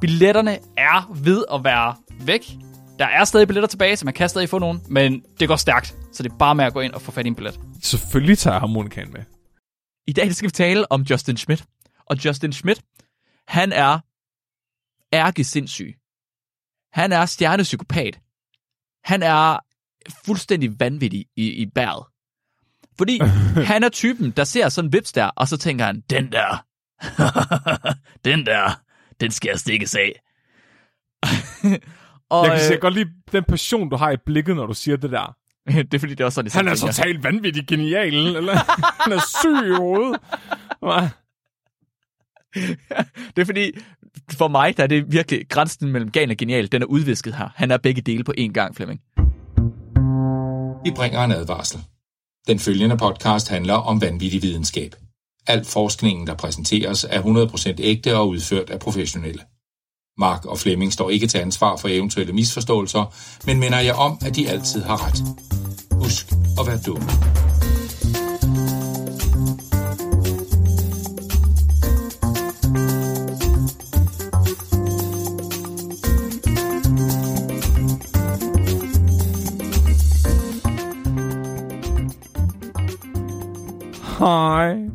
Billetterne er ved at være væk. Der er stadig billetter tilbage, så man kan stadig få nogen, men det går stærkt. Så det er bare med at gå ind og få fat i en billet. Selvfølgelig tager jeg harmonikaen med. I dag skal vi tale om Justin Schmidt. Og Justin Schmidt, han er ærkesindssyg. Han er stjernepsykopat. Han er fuldstændig vanvittig i, i bæret. Fordi han er typen, der ser sådan en vips der, og så tænker han, den der, den der, den skal jeg stikkes af. og Jeg kan øh, øh... godt lide den passion, du har i blikket, når du siger det der. det er fordi, det er også sådan, Han er tænker. totalt vanvittig genial, eller han er syg i hovedet. Det er fordi, for mig, der er det virkelig, grænsen mellem gal og genial, den er udvisket her. Han er begge dele på én gang, Flemming. Vi bringer en advarsel. Den følgende podcast handler om vanvittig videnskab. Al forskningen, der præsenteres, er 100% ægte og udført af professionelle. Mark og Flemming står ikke til ansvar for eventuelle misforståelser, men minder jer om, at de altid har ret. Husk at være dumme. Hej.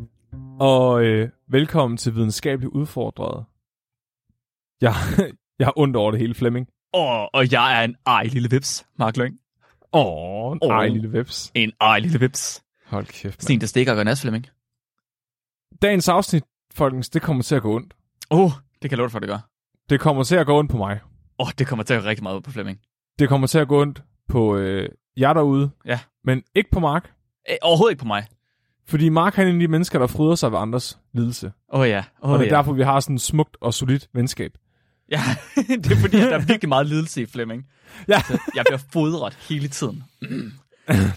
Og øh, velkommen til Videnskabeligt Udfordret. Jeg, jeg har ondt over det hele, Flemming. Åh, og jeg er en ej lille vips, Mark Lyng. Åh, Åh. ej lille vips. En ej lille vips. Hold kæft. Sten, der stikker og Flemming. Dagens afsnit, folkens, det kommer til at gå ondt. Åh, oh, det kan jeg for, det gør. Det kommer til at gå ondt på mig. Åh, oh, det kommer til at gå rigtig meget på Flemming. Det kommer til at gå ondt på øh, jer derude. Ja. Men ikke på Mark. Æ, overhovedet ikke på mig. Fordi Mark han er en af de mennesker, der fryder sig ved andres lidelse. Åh oh, ja. Åh og det er ja. derfor, vi har sådan et smukt og solidt venskab. ja. det er fordi, at der er virkelig meget lidelse i Flemming. Ja. Så jeg bliver fodret hele tiden.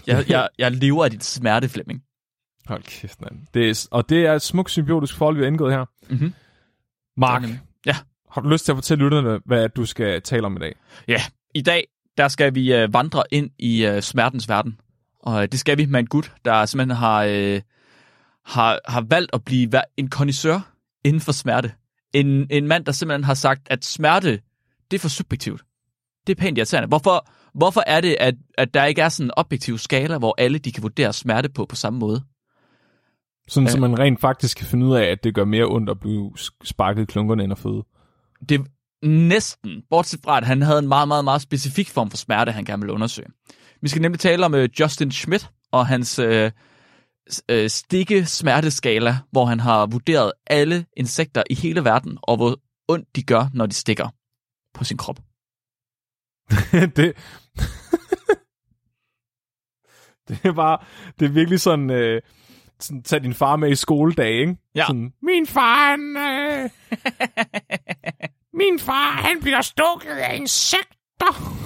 jeg, jeg, jeg lever af dit smerte, Flemming. Hold kæft, mand. Det er, og det er et smukt symbiotisk forhold, vi har indgået her. Mhm. Mark, Ja. har du lyst til at fortælle lytterne, hvad du skal tale om i dag? Ja, i dag, der skal vi øh, vandre ind i øh, smertens verden. Og øh, det skal vi med en gut, der simpelthen har, øh, har, har valgt at blive en kondisør inden for smerte. En, en mand, der simpelthen har sagt, at smerte, det er for subjektivt. Det er pænt irriterende. Hvorfor, hvorfor er det, at, at der ikke er sådan en objektiv skala, hvor alle de kan vurdere smerte på på samme måde? Sådan, Ja. så man rent faktisk kan finde ud af, at det gør mere ondt at blive sparket i klunkerne end at føde. Det næsten, bortset fra, at han havde en meget, meget, meget specifik form for smerte, han gerne ville undersøge. Vi skal nemlig tale om uh, Justin Schmidt og hans uh, uh, stikke smerteskala, hvor han har vurderet alle insekter i hele verden, og hvor ondt de gør, når de stikker på sin krop. det, det er bare, det er virkelig sådan, øh, sådan tag din far med i skoledag, ikke? Ja. Sådan, min far, han, øh, min far, han bliver stukket af insekter,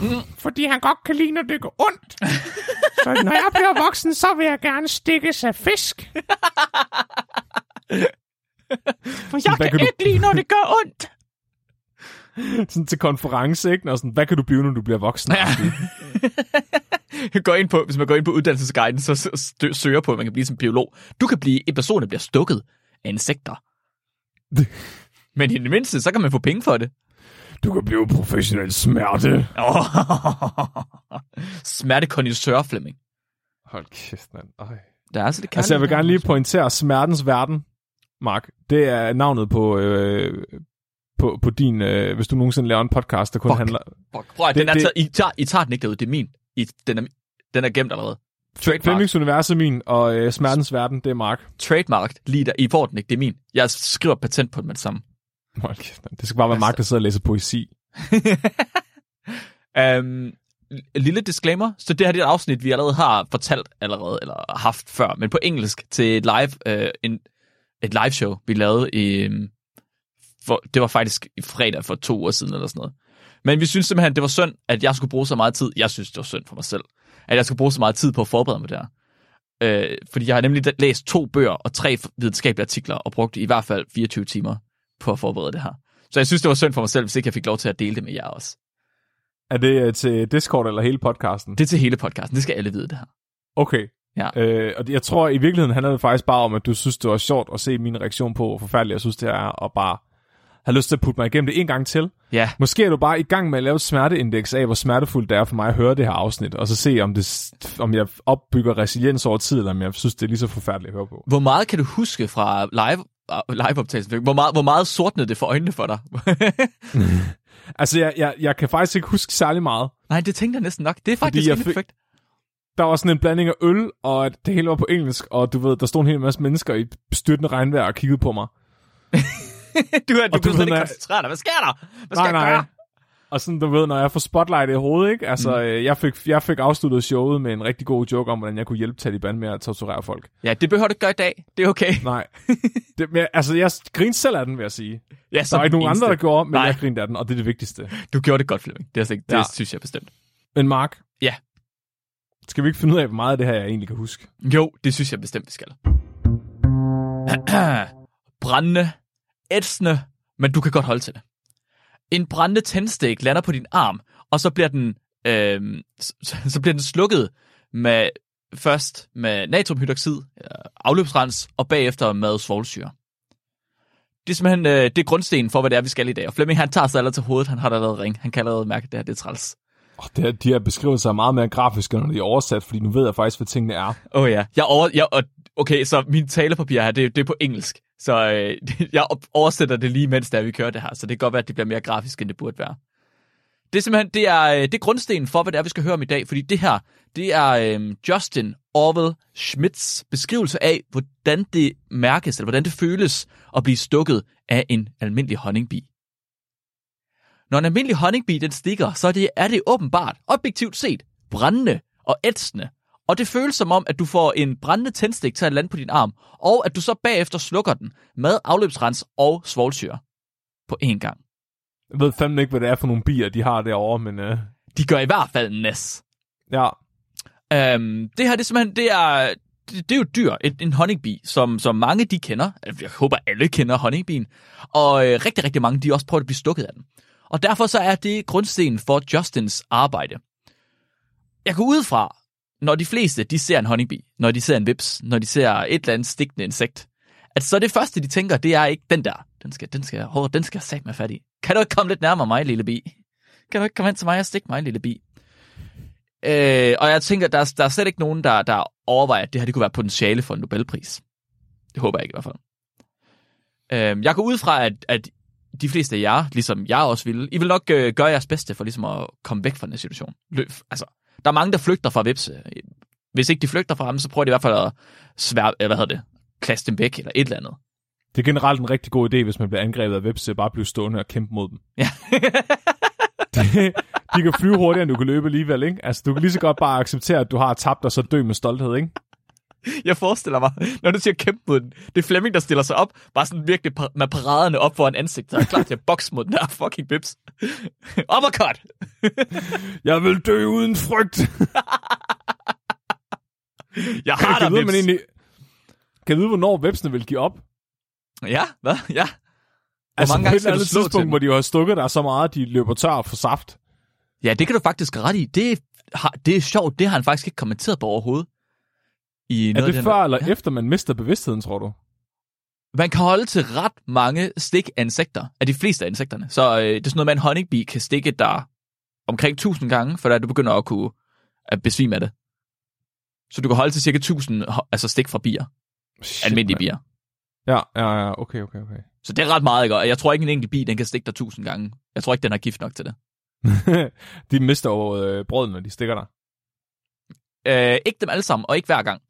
mm. fordi han godt kan lide, når det går ondt. Så når jeg bliver voksen, så vil jeg gerne stikkes af fisk. For jeg Hvad kan, kan du- ikke lide, når det gør ondt. Sådan til konference, ikke? Og sådan, hvad kan du blive, når du bliver voksen? Ja. Går ind på, hvis man går ind på uddannelsesguiden, så stø- søger på, at man kan blive som biolog. Du kan blive en person, der bliver stukket af insekter. Men i det mindste, så kan man få penge for det. Du kan blive professionel smerte. Oh. Smertekondisør, Flemming. Hold kæft, mand. Ej. Der er altså det Altså, jeg vil gerne lige pointere Smertens Verden, Mark. Det er navnet på, øh, på, på din, øh, hvis du nogensinde laver en podcast, der kun Fuck. handler... Fuck, prøv at, Det- den er det- taget, I, tager, I tager den ikke derud, det er min. I, den, er, den er gemt allerede. Trademark. Flemmings Univers er min, og øh, Smertens Verden, det er Mark. Trademark, lige der. I får den ikke, det er min. Jeg skriver patent på den med det samme. Det skal bare være Mark, der sidder og læser poesi. um, lille disclaimer, så det her det er et afsnit, vi allerede har fortalt allerede, eller haft før, men på engelsk til et live, uh, en, et live show, vi lavede i, um, for, det var faktisk i fredag for to uger siden eller sådan noget, Men vi synes simpelthen, det var synd, at jeg skulle bruge så meget tid. Jeg synes, det var synd for mig selv. At jeg skulle bruge så meget tid på at forberede mig der. Øh, fordi jeg har nemlig læst to bøger og tre videnskabelige artikler, og brugt i hvert fald 24 timer på at forberede det her. Så jeg synes, det var synd for mig selv, hvis ikke jeg fik lov til at dele det med jer også. Er det øh, til Discord eller hele podcasten? Det er til hele podcasten. Det skal alle vide, det her. Okay. Ja. Øh, og jeg tror, i virkeligheden handler det faktisk bare om, at du synes, det var sjovt at se min reaktion på, hvor forfærdeligt jeg synes, det er, og bare have lyst til at putte mig igennem det en gang til. Ja. Måske er du bare i gang med at lave et smerteindeks af, hvor smertefuldt det er for mig at høre det her afsnit, og så se, om, det, om jeg opbygger resiliens over tid, eller om jeg synes, det er lige så forfærdeligt at høre på. Hvor meget kan du huske fra live, live-optagelsen? Hvor meget, hvor meget sortnede det for øjnene for dig? altså, jeg, jeg, jeg kan faktisk ikke huske særlig meget. Nej, det tænkte jeg næsten nok. Det er faktisk fik- perfekt. Der var sådan en blanding af øl, og at det hele var på engelsk, og du ved, der stod en hel masse mennesker i styrtende regnvejr og kiggede på mig. du er, du, Og du kan ved, ikke koncentrere dig. Hvad sker der? Hvad nej, jeg nej. gøre? Og sådan, du ved, når jeg får spotlight i hovedet, ikke? Altså, Mm. mm. jeg, fik, jeg fik afsluttet showet med en rigtig god joke om, hvordan jeg kunne hjælpe Taliban med at torturere folk. Ja, det behøver du ikke gøre i dag. Det er okay. Nej. det, men, altså, jeg grinede selv af den, vil jeg sige. Ja, Der var ikke nogen andre, der gjorde, men Nej. Jeg grinede af den, og det er det vigtigste. Du gjorde det godt, Flemming. Det, er ikke, det Ja. synes jeg bestemt. Men Mark? Ja. Skal vi ikke finde ud af, hvor meget af det her, jeg egentlig kan huske? Jo, det synes jeg bestemt, vi skal. brændende, ætsende, men du kan godt holde til det. En brændende tændstik lander på din arm, og så bliver den, øh, så, så bliver den slukket med først med natriumhydroxid, øh, afløbsrens, og bagefter med svovlsyre. Det er simpelthen øh, det er grundstenen for, hvad det er, vi skal i dag. Og Flemming, han tager sig allerede til hovedet. Han har da allerede ring. Han kan allerede mærke, at det her det er træls. Oh, det her, de her beskrivelser er meget mere grafiske, når de er oversat, fordi nu ved jeg faktisk, hvad tingene er. Åh oh, ja. Jeg over, jeg, og, okay, så min talepapir her, det, det er på engelsk. Så øh, jeg oversætter det lige, mens der vi kører det her. Så det kan godt være, at det bliver mere grafisk, end det burde være. Det er simpelthen, det er, øh, det er grundstenen for, hvad det er, vi skal høre om i dag. Fordi det her, det er øh, Justin Orwell Schmidts beskrivelse af, hvordan det mærkes, eller hvordan det føles at blive stukket af en almindelig honningbi. Når en almindelig honningbi den stikker, så er det, er det åbenbart, objektivt set, brændende og ætsende. Og det føles som om, at du får en brændende tændstik til at lande på din arm, og at du så bagefter slukker den med afløbsrens og svovlsyre på én gang. Jeg ved fandme ikke, hvad det er for nogle bier, de har derovre, men uh, De gør i hvert fald næs. ja. Øhm, det her, det er simpelthen, det er, det, det er jo et dyr, et, en honningbi, som, som mange de kender. Jeg håber, alle kender honningbien. Og øh, rigtig, rigtig mange, de også prøver at blive stukket af den. Og derfor så er det grundstenen for Justins arbejde. Jeg går ud fra, når de fleste, de ser en honningbi, når de ser en vips, når de ser et eller andet stikkende insekt, at så det første, de tænker, det er ikke den der. Den skal, den skal, oh, den skal jeg sat med fat i. Kan du ikke komme lidt nærmere mig, lille bi? Kan du ikke komme hen til mig og stikke mig, lille bi? Øh, og jeg tænker, der er, der er slet ikke nogen, der, der overvejer, at det her det kunne være potentiale for en Nobelpris. Det håber jeg ikke i hvert fald. Øh, jeg går ud fra, at, at de fleste af jer, ligesom jeg også ville, I vil nok øh, gøre jeres bedste for ligesom at komme væk fra den her situation. Løb, altså, der er mange, der flygter fra Vips. Hvis ikke de flygter fra ham, så prøver de i hvert fald at svær, hvad hedder det, klasse dem væk, eller et eller andet. Det er generelt en rigtig god idé, hvis man bliver angrebet af at bare blive stående og kæmpe mod dem. Ja. de, de kan flyve hurtigere, end du kan løbe alligevel, ikke? Altså, du kan lige så godt bare acceptere, at du har tabt, og så dø med stolthed, ikke? Jeg forestiller mig, når du siger kæmpe mod den, det er Flemming, der stiller sig op, bare sådan virkelig par- med paraderne op foran ansigtet, og er klar til at bokse mod den der fucking bips. Uppercut! Jeg vil dø uden frygt! Jeg har kan dig, vide, bips. man egentlig... Kan jeg vide, hvornår websene vil give op? Ja, hvad? Ja. altså, mange gange et skal du slå til tidspunkt, dem? hvor de har stukket dig så meget, at de løber tør for saft. Ja, det kan du faktisk ret i. Det, har, det er sjovt, det har han faktisk ikke kommenteret på overhovedet. I Er det den- før eller ja. efter, man mister bevidstheden, tror du? Man kan holde til ret mange stik af insekter, af de fleste af insekterne. Så øh, det er sådan noget med, en honeybi kan stikke dig omkring 1000 gange, for da du begynder at kunne at besvime af det. Så du kan holde til cirka 1000 ho- altså stik fra bier, Shit, almindelige mand. bier. Ja, ja, ja, okay, okay, okay. Så det er ret meget, ikke? Og jeg tror ikke, en enkelt bi, den kan stikke dig 1000 gange. Jeg tror ikke, den har gift nok til det. de mister over øh, brød, når de stikker dig. Øh, ikke dem alle sammen, og ikke hver gang.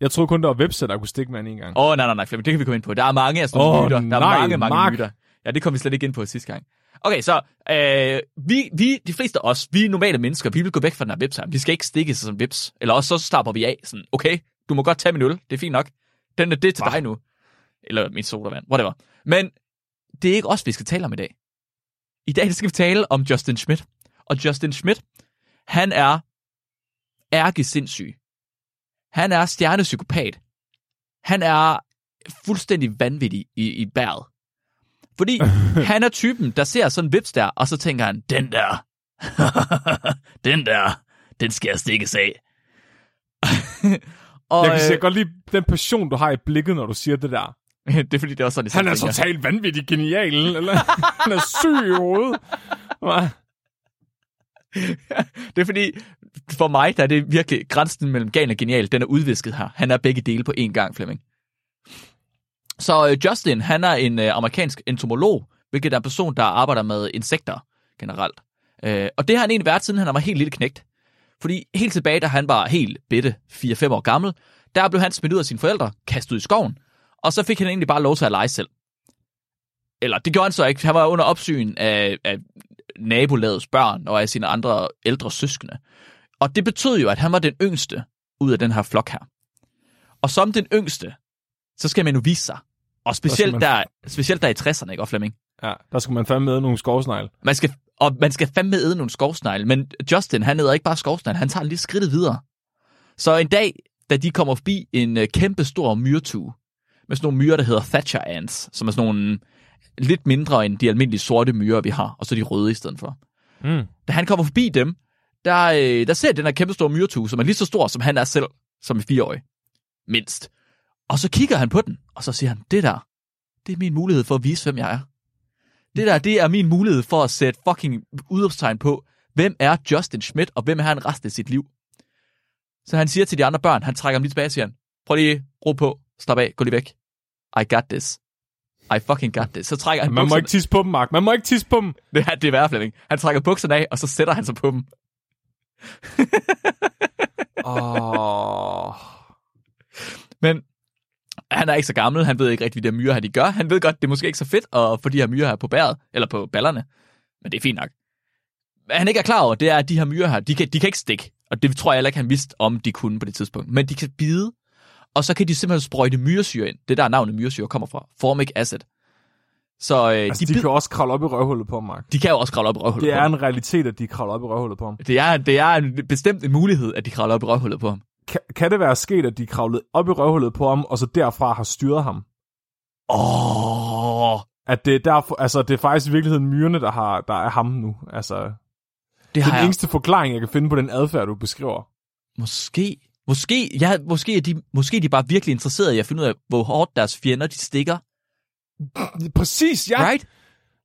Jeg tror kun, der var webser, der kunne stikke med en gang. Åh, oh, nej, nej, nej, Flemming, det kan vi komme ind på. Der er mange af sådan Åh, myter. Der er nej, mange, mange Mark. myter. Ja, det kom vi slet ikke ind på sidste gang. Okay, så øh, vi, vi, de fleste af os, vi er normale mennesker, vi vil gå væk fra den her her. Vi skal ikke stikke sig som vips. Eller også så stopper vi af sådan, okay, du må godt tage min øl, det er fint nok. Den er det til Hva? dig nu. Eller min sodavand, whatever. Men det er ikke os, vi skal tale om i dag. I dag skal vi tale om Justin Schmidt. Og Justin Schmidt, han er ærke sindssyg. Han er stjernepsykopat. Han er fuldstændig vanvittig i, i bæret. Fordi han er typen, der ser sådan en vips der, og så tænker han, den der, den der, den skal jeg stikkes af. og, Jeg kan øh, godt lide den passion, du har i blikket, når du siger det der. det er fordi, det er også sådan, Han er tænker. totalt vanvittig genial, eller han er syg i hovedet. Det er fordi, for mig, der er det virkelig, grænsen mellem gal og genial, den er udvisket her. Han er begge dele på én gang, Flemming. Så øh, Justin, han er en øh, amerikansk entomolog, hvilket er en person, der arbejder med insekter generelt. Øh, og det har han egentlig været, siden han var helt lille knægt. Fordi helt tilbage, da han var helt bitte, 4-5 år gammel, der blev han smidt ud af sine forældre, kastet ud i skoven, og så fik han egentlig bare lov til at lege selv. Eller det gjorde han så ikke. Han var under opsyn af, af nabolagets børn og af sine andre ældre søskende. Og det betød jo, at han var den yngste ud af den her flok her. Og som den yngste, så skal man jo vise sig. Og specielt, man- der, specielt der i 60'erne, ikke, og Flemming? Ja, der skal man fandme med nogle skovsnegle. Man skal, og man skal fandme æde nogle skovsnegle, men Justin, han æder ikke bare skovsnegle, han tager lige skridtet videre. Så en dag, da de kommer forbi en øh, kæmpe stor myretue, med sådan nogle myrer, der hedder Thatcher ants, som er sådan nogle lidt mindre end de almindelige sorte myrer, vi har, og så de røde i stedet for. Mm. Da han kommer forbi dem, der, øh, der ser den her kæmpe store myretue, som er lige så stor, som han er selv, som i fireårig. Mindst. Og så kigger han på den, og så siger han, det der, det er min mulighed for at vise, hvem jeg er. Det der, det er min mulighed for at sætte fucking udopstegn på, hvem er Justin Schmidt, og hvem er han resten af sit liv. Så han siger til de andre børn, han trækker dem lige tilbage siger, han, prøv lige, ro på, slap af, gå lige væk. I got this. I fucking got this. Så trækker han Man må bukserne- ikke tisse på dem, Mark. Man må ikke tisse på dem. det er, det er værre, Flemming. Han trækker bukserne af, og så sætter han sig på dem. Åh. Men han er ikke så gammel, han ved ikke rigtig, hvad de her myrer her, de gør. Han ved godt, det er måske ikke så fedt at få de her myrer her på bæret, eller på ballerne. Men det er fint nok. Hvad han ikke er klar over, det er, at de her myrer her, de kan, de kan ikke stikke. Og det tror jeg heller ikke, han vidste, om de kunne på det tidspunkt. Men de kan bide, og så kan de simpelthen sprøjte myresyre ind. Det der navnet myresyre kommer fra. Formic acid. Så øh, Altså, de, de, bid, kan også kravle op i røvhullet på ham, Mark. de kan jo også kravle op i røvhullet Det på er ham. en realitet, at de kravler op i røvhullet på ham. Det er, det er en bestemt en mulighed, at de kravler op i røvhullet på ham. Kan, kan det være sket, at de kravlede op i røvhullet på ham, og så derfra har styret ham? Åh, At det er, derfor, altså, det er faktisk i virkeligheden myrerne, der, har, der er ham nu. Altså, det det er den jeg eneste forklaring, jeg kan finde på den adfærd, du beskriver. Måske, måske, ja, måske, er de, måske er de bare virkelig interesserede i at finde ud af, hvor hårdt deres fjender de stikker. Præcis, ja! Right?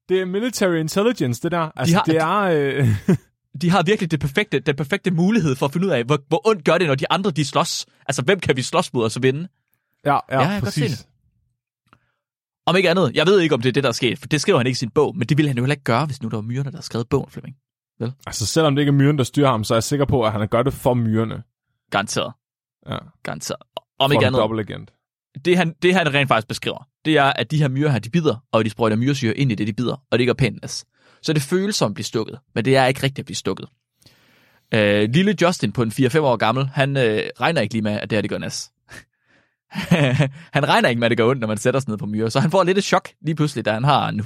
Det er military intelligence, det der. Altså, har- det er... Øh, De har virkelig det perfekte, den perfekte mulighed for at finde ud af, hvor, hvor ondt gør det, når de andre de slås. Altså, hvem kan vi slås mod og så vinde? ja, ja, jeg godt se præcis. det. Om ikke andet, jeg ved ikke, om det er det, der er sket, for det skriver han ikke i sin bog, men det ville han jo heller ikke gøre, hvis nu der var myrerne, der har skrevet bogen, Flemming. Altså, selvom det ikke er myren, der styrer ham, så er jeg sikker på, at han gjort det for myrerne. Garanteret. Ja, Garanteret. Om for ikke andet, dobbeltagent. Det han, det han rent faktisk beskriver, det er, at de her myrer her, de bider, og de sprøjter myresyre ind i det, de bider, og det gør pænt Så det føles som at blive stukket, men det er ikke rigtigt at blive stukket. Øh, lille Justin på en 4-5 år gammel, han øh, regner ikke lige med, at det her det gør nas. han regner ikke med, at det gør ondt, når man sætter sig ned på myrer, så han får lidt et chok lige pludselig, da han har en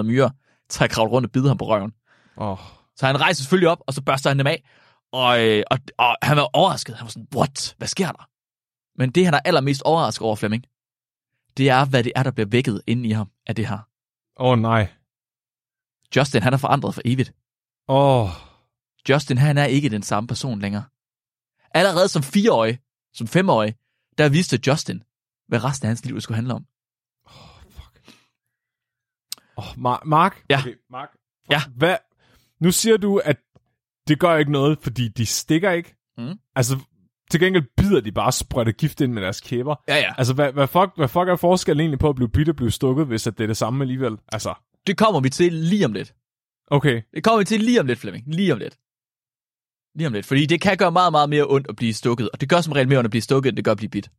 100-200 myrer, til at kravle rundt og bide ham på røven. Oh. Så han rejser selvfølgelig op, og så børster han dem af. Og, øh, og, og han var overrasket. Han var sådan, what? Hvad sker der? Men det, han er allermest overrasket over, Flemming, det er, hvad det er, der bliver vækket inde i ham af det her. Åh, oh, nej. Justin, han er forandret for evigt. Åh, oh. Justin, han er ikke den samme person længere. Allerede som fireårig, som femårig, der vidste Justin, hvad resten af hans liv skulle handle om. oh, Mar- Mark? Ja. Okay, Mark. Ja. Hvad? Nu siger du, at det gør ikke noget, fordi de stikker ikke. Mm. Altså, til gengæld bider de bare sprøjter gift ind med deres kæber. Ja, ja. Altså, hvad, hvad, fuck, hvad fuck er forskellen egentlig på at blive bidt og blive stukket, hvis at det er det samme alligevel? Altså, Det kommer vi til lige om lidt. okay. Det kommer vi til lige om lidt, Flemming. Lige om lidt. Lige om lidt. Fordi det kan gøre meget, meget mere ondt at blive stukket. Og det gør som regel mere ondt at blive stukket, end det gør at blive bidt.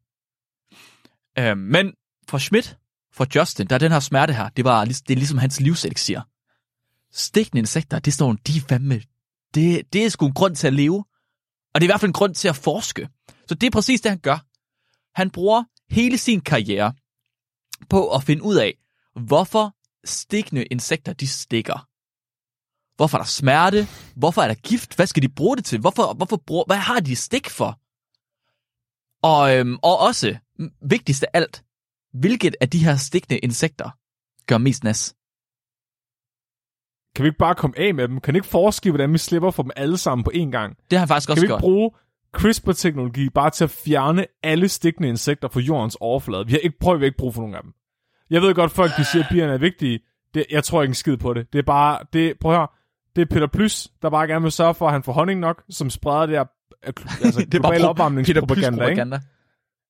Øh, men for Schmidt, for Justin, der er den her smerte her, det, var, det er ligesom hans livselixier. Stikkende insekter, det står de er fandme, det, det er sgu en grund til at leve. Og det er i hvert fald en grund til at forske. Så det er præcis det, han gør. Han bruger hele sin karriere på at finde ud af, hvorfor stikkende insekter, de stikker. Hvorfor er der smerte? Hvorfor er der gift? Hvad skal de bruge det til? Hvorfor, hvorfor bruger, hvad har de stik for? Og, øhm, og også, vigtigst af alt, hvilket af de her stikkende insekter gør mest nas? Kan vi ikke bare komme af med dem? Kan vi ikke forske, hvordan vi slipper for dem alle sammen på én gang? Det har jeg faktisk Kan også vi ikke gjort. bruge CRISPR-teknologi bare til at fjerne alle stikkende insekter fra jordens overflade? Vi har ikke prøvet, vi har ikke brug for nogen af dem. Jeg ved godt, folk de siger, at bierne er vigtige. Det, jeg tror ikke en skid på det. Det er bare, det, prøv høre, det er Peter Plys, der bare gerne vil sørge for, at han får honning nok, som spreder det her øh, altså, det er bare global pro- opvarmningspropaganda. Ikke? propaganda.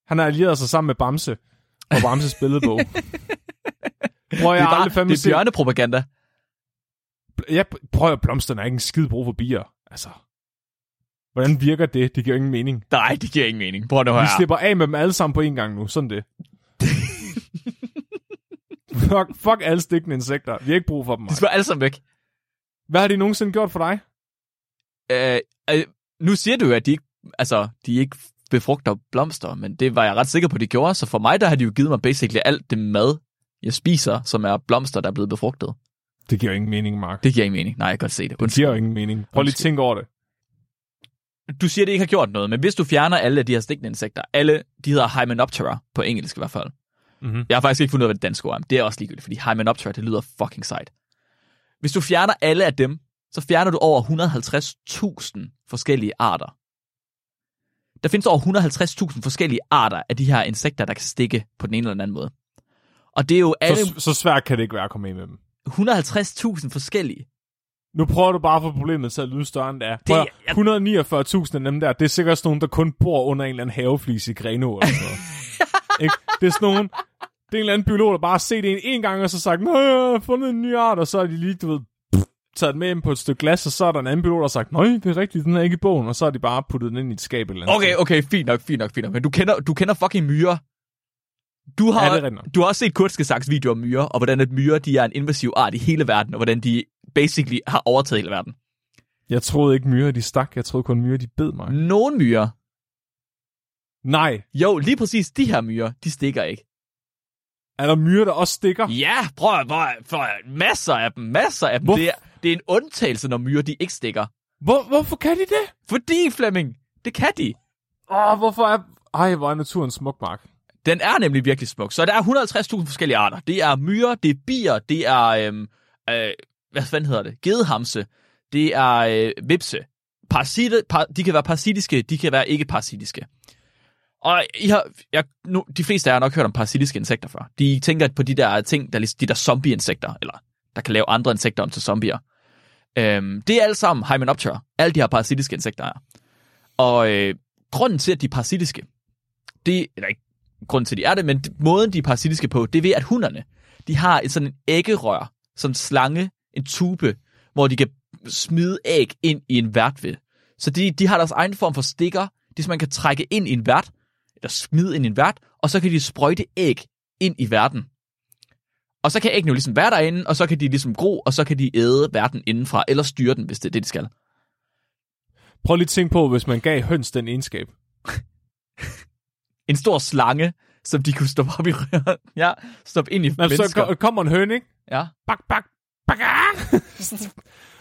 Han har allieret sig sammen med Bamse og Bamses billedbog. Prøv, Det jeg er har bare aldrig det er bjørnepropaganda. Jeg prøver at blomsterne er ikke en skide brug for bier. Altså, hvordan virker det? Det giver ingen mening. Nej, det giver ingen mening. Prøv nu Vi her. slipper af med dem alle sammen på en gang nu. Sådan det. fuck, fuck alle stikkende insekter. Vi har ikke brug for dem. De skal alle sammen væk. Hvad har de nogensinde gjort for dig? Øh, øh, nu siger du jo, at de ikke, altså, de ikke befrugter blomster, men det var jeg ret sikker på, at de gjorde. Så for mig, der har de jo givet mig basically alt det mad, jeg spiser, som er blomster, der er blevet befrugtet. Det giver ingen mening, Mark. Det giver ingen mening. Nej, jeg kan godt se det. Det Undskyld. giver jo ingen mening. Prøv lige at tænke over det. Du siger, at det ikke har gjort noget, men hvis du fjerner alle af de her stikkende insekter, alle, de hedder Hymenoptera på engelsk i hvert fald. Mm-hmm. Jeg har faktisk ikke fundet ud af, hvad det danske ord er, men det er også ligegyldigt, fordi Hymenoptera, det lyder fucking sejt. Hvis du fjerner alle af dem, så fjerner du over 150.000 forskellige arter. Der findes over 150.000 forskellige arter af de her insekter, der kan stikke på den ene eller den anden måde. Og det er jo alle Så, så svært kan det ikke være at komme af med dem. 150.000 forskellige. Nu prøver du bare få problemet til at lyde større end det er. Det- Det, 149.000 af dem der, det er sikkert sådan nogen, der kun bor under en eller anden haveflis i Grenå eller sådan noget. Det er sådan nogen, det er en eller anden biolog, der bare har set en en gang, og så sagt, Nå, jeg har fundet en ny art, og så er de lige, du ved, taget den med ind på et stykke glas, og så er der en anden biolog, der har sagt, nej, det er rigtigt, den er ikke i bogen, og så har de bare puttet den ind i et skab eller andet Okay, okay, fint nok, fint nok, fint nok. Men du kender, du kender fucking myrer. Du har, Ja, du har også set Kurtzgesagts video om myrer, og hvordan at myrer de er en invasiv art i hele verden, og hvordan de basically har overtaget hele verden. Jeg troede ikke myrer, de stak, jeg troede kun myrer, de bed mig. Nogle myrer, Nej, jo, lige præcis de her myrer, de stikker ikke. er der myrer, der også stikker? Ja, prøv at, prøv prøv masser af dem, masser af dem. Hvor- Det er, det er en undtagelse, når myrer de ikke stikker. Hvor, hvorfor kan de det? Fordi, Flemming, det kan de. Åh, hvorfor er... Ej, hvor er naturen smuk, Mark. Den er nemlig virkelig smuk. Så der er 150.000 forskellige arter. Det er myrer, det er bier, det er, øhm, øh, hvad fanden hedder det? Gedehamse, det er øh, vipse. Parasite, par, de kan være parasitiske, de kan være ikke parasitiske. Og I har, jeg, nu, de fleste af jer har nok hørt om parasitiske insekter før. De tænker på de der ting, der, ligesom, de der zombie-insekter, eller der kan lave andre insekter om til zombier. Øhm, det er alt sammen Hymenoptera. Alle de her parasitiske insekter er. Og øh, grunden til, at de er parasitiske, det, eller ikke grund til, at de er det, men måden, de er parasitiske på, det er ved, at hunderne, de har et sådan en æggerør, sådan en slange, en tube, hvor de kan smide æg ind i en vært ved. Så de, de har deres egen form for stikker, det som man kan trække ind i en vært, eller smide ind i en vært, og så kan de sprøjte æg ind i verden. Og så kan æggene jo ligesom være derinde, og så kan de ligesom gro, og så kan de æde verden indenfra, eller styre den, hvis det er det, de skal. Prøv lige at tænke på, hvis man gav høns den egenskab. En stor slange, som de kunne stoppe op i røret. Ja, stoppe ind i Nå, mennesker. så ko- kommer en høn, ikke? Ja. Bak, bak, bak, ah!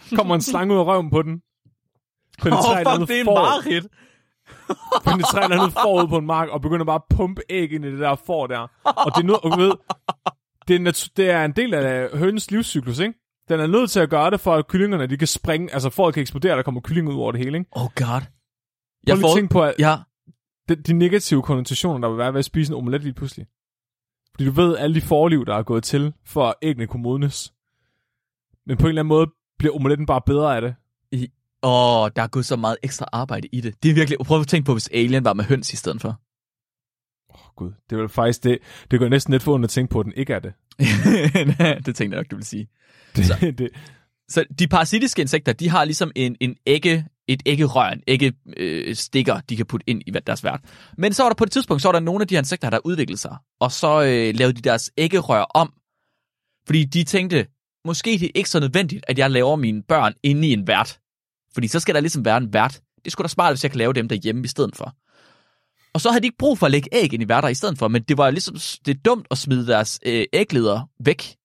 Kommer en slange ud af røven på den. Åh, oh, fuck, det er en får. mareridt. penetrerer et andet får ud på en mark, og begynder bare at pumpe æg ind i det der får der. Og det er noget, og du ved, det er, nat- det er en del af hønens livscyklus, ikke? Den er nødt til at gøre det, for at kyllingerne, de kan springe, altså for at kan eksplodere, der kommer kylling ud over det hele, ikke? Oh god. Jeg får... tænke på, at Ja, de, de negative konnotationer, der vil være ved at spise en omelet lige pludselig. Fordi du ved, alle de forliv, der er gået til, for at æggene kunne modnes. Men på en eller anden måde bliver omeletten bare bedre af det. Åh, oh, der er gået så meget ekstra arbejde i det. Det er virkelig... Prøv at tænke på, hvis Alien var med høns i stedet for. Åh oh, gud, det er vel faktisk det. Det går næsten lidt for at tænke på, at den ikke er det. det tænkte jeg nok, du vil sige. det, så. det Så de parasitiske insekter, de har ligesom en, en ægge, et æggerør, en ægge øh, stikker, de kan putte ind i deres vært. Men så var der på et tidspunkt, så var der nogle af de her insekter, der udviklede sig, og så øh, lavede de deres æggerør om, fordi de tænkte, måske det er ikke så nødvendigt, at jeg laver mine børn inde i en vært. Fordi så skal der ligesom være en vært. Det skulle da smart, hvis jeg kan lave dem derhjemme i stedet for. Og så havde de ikke brug for at lægge æg ind i værter i stedet for, men det var ligesom, det er dumt at smide deres øh, ægleder væk.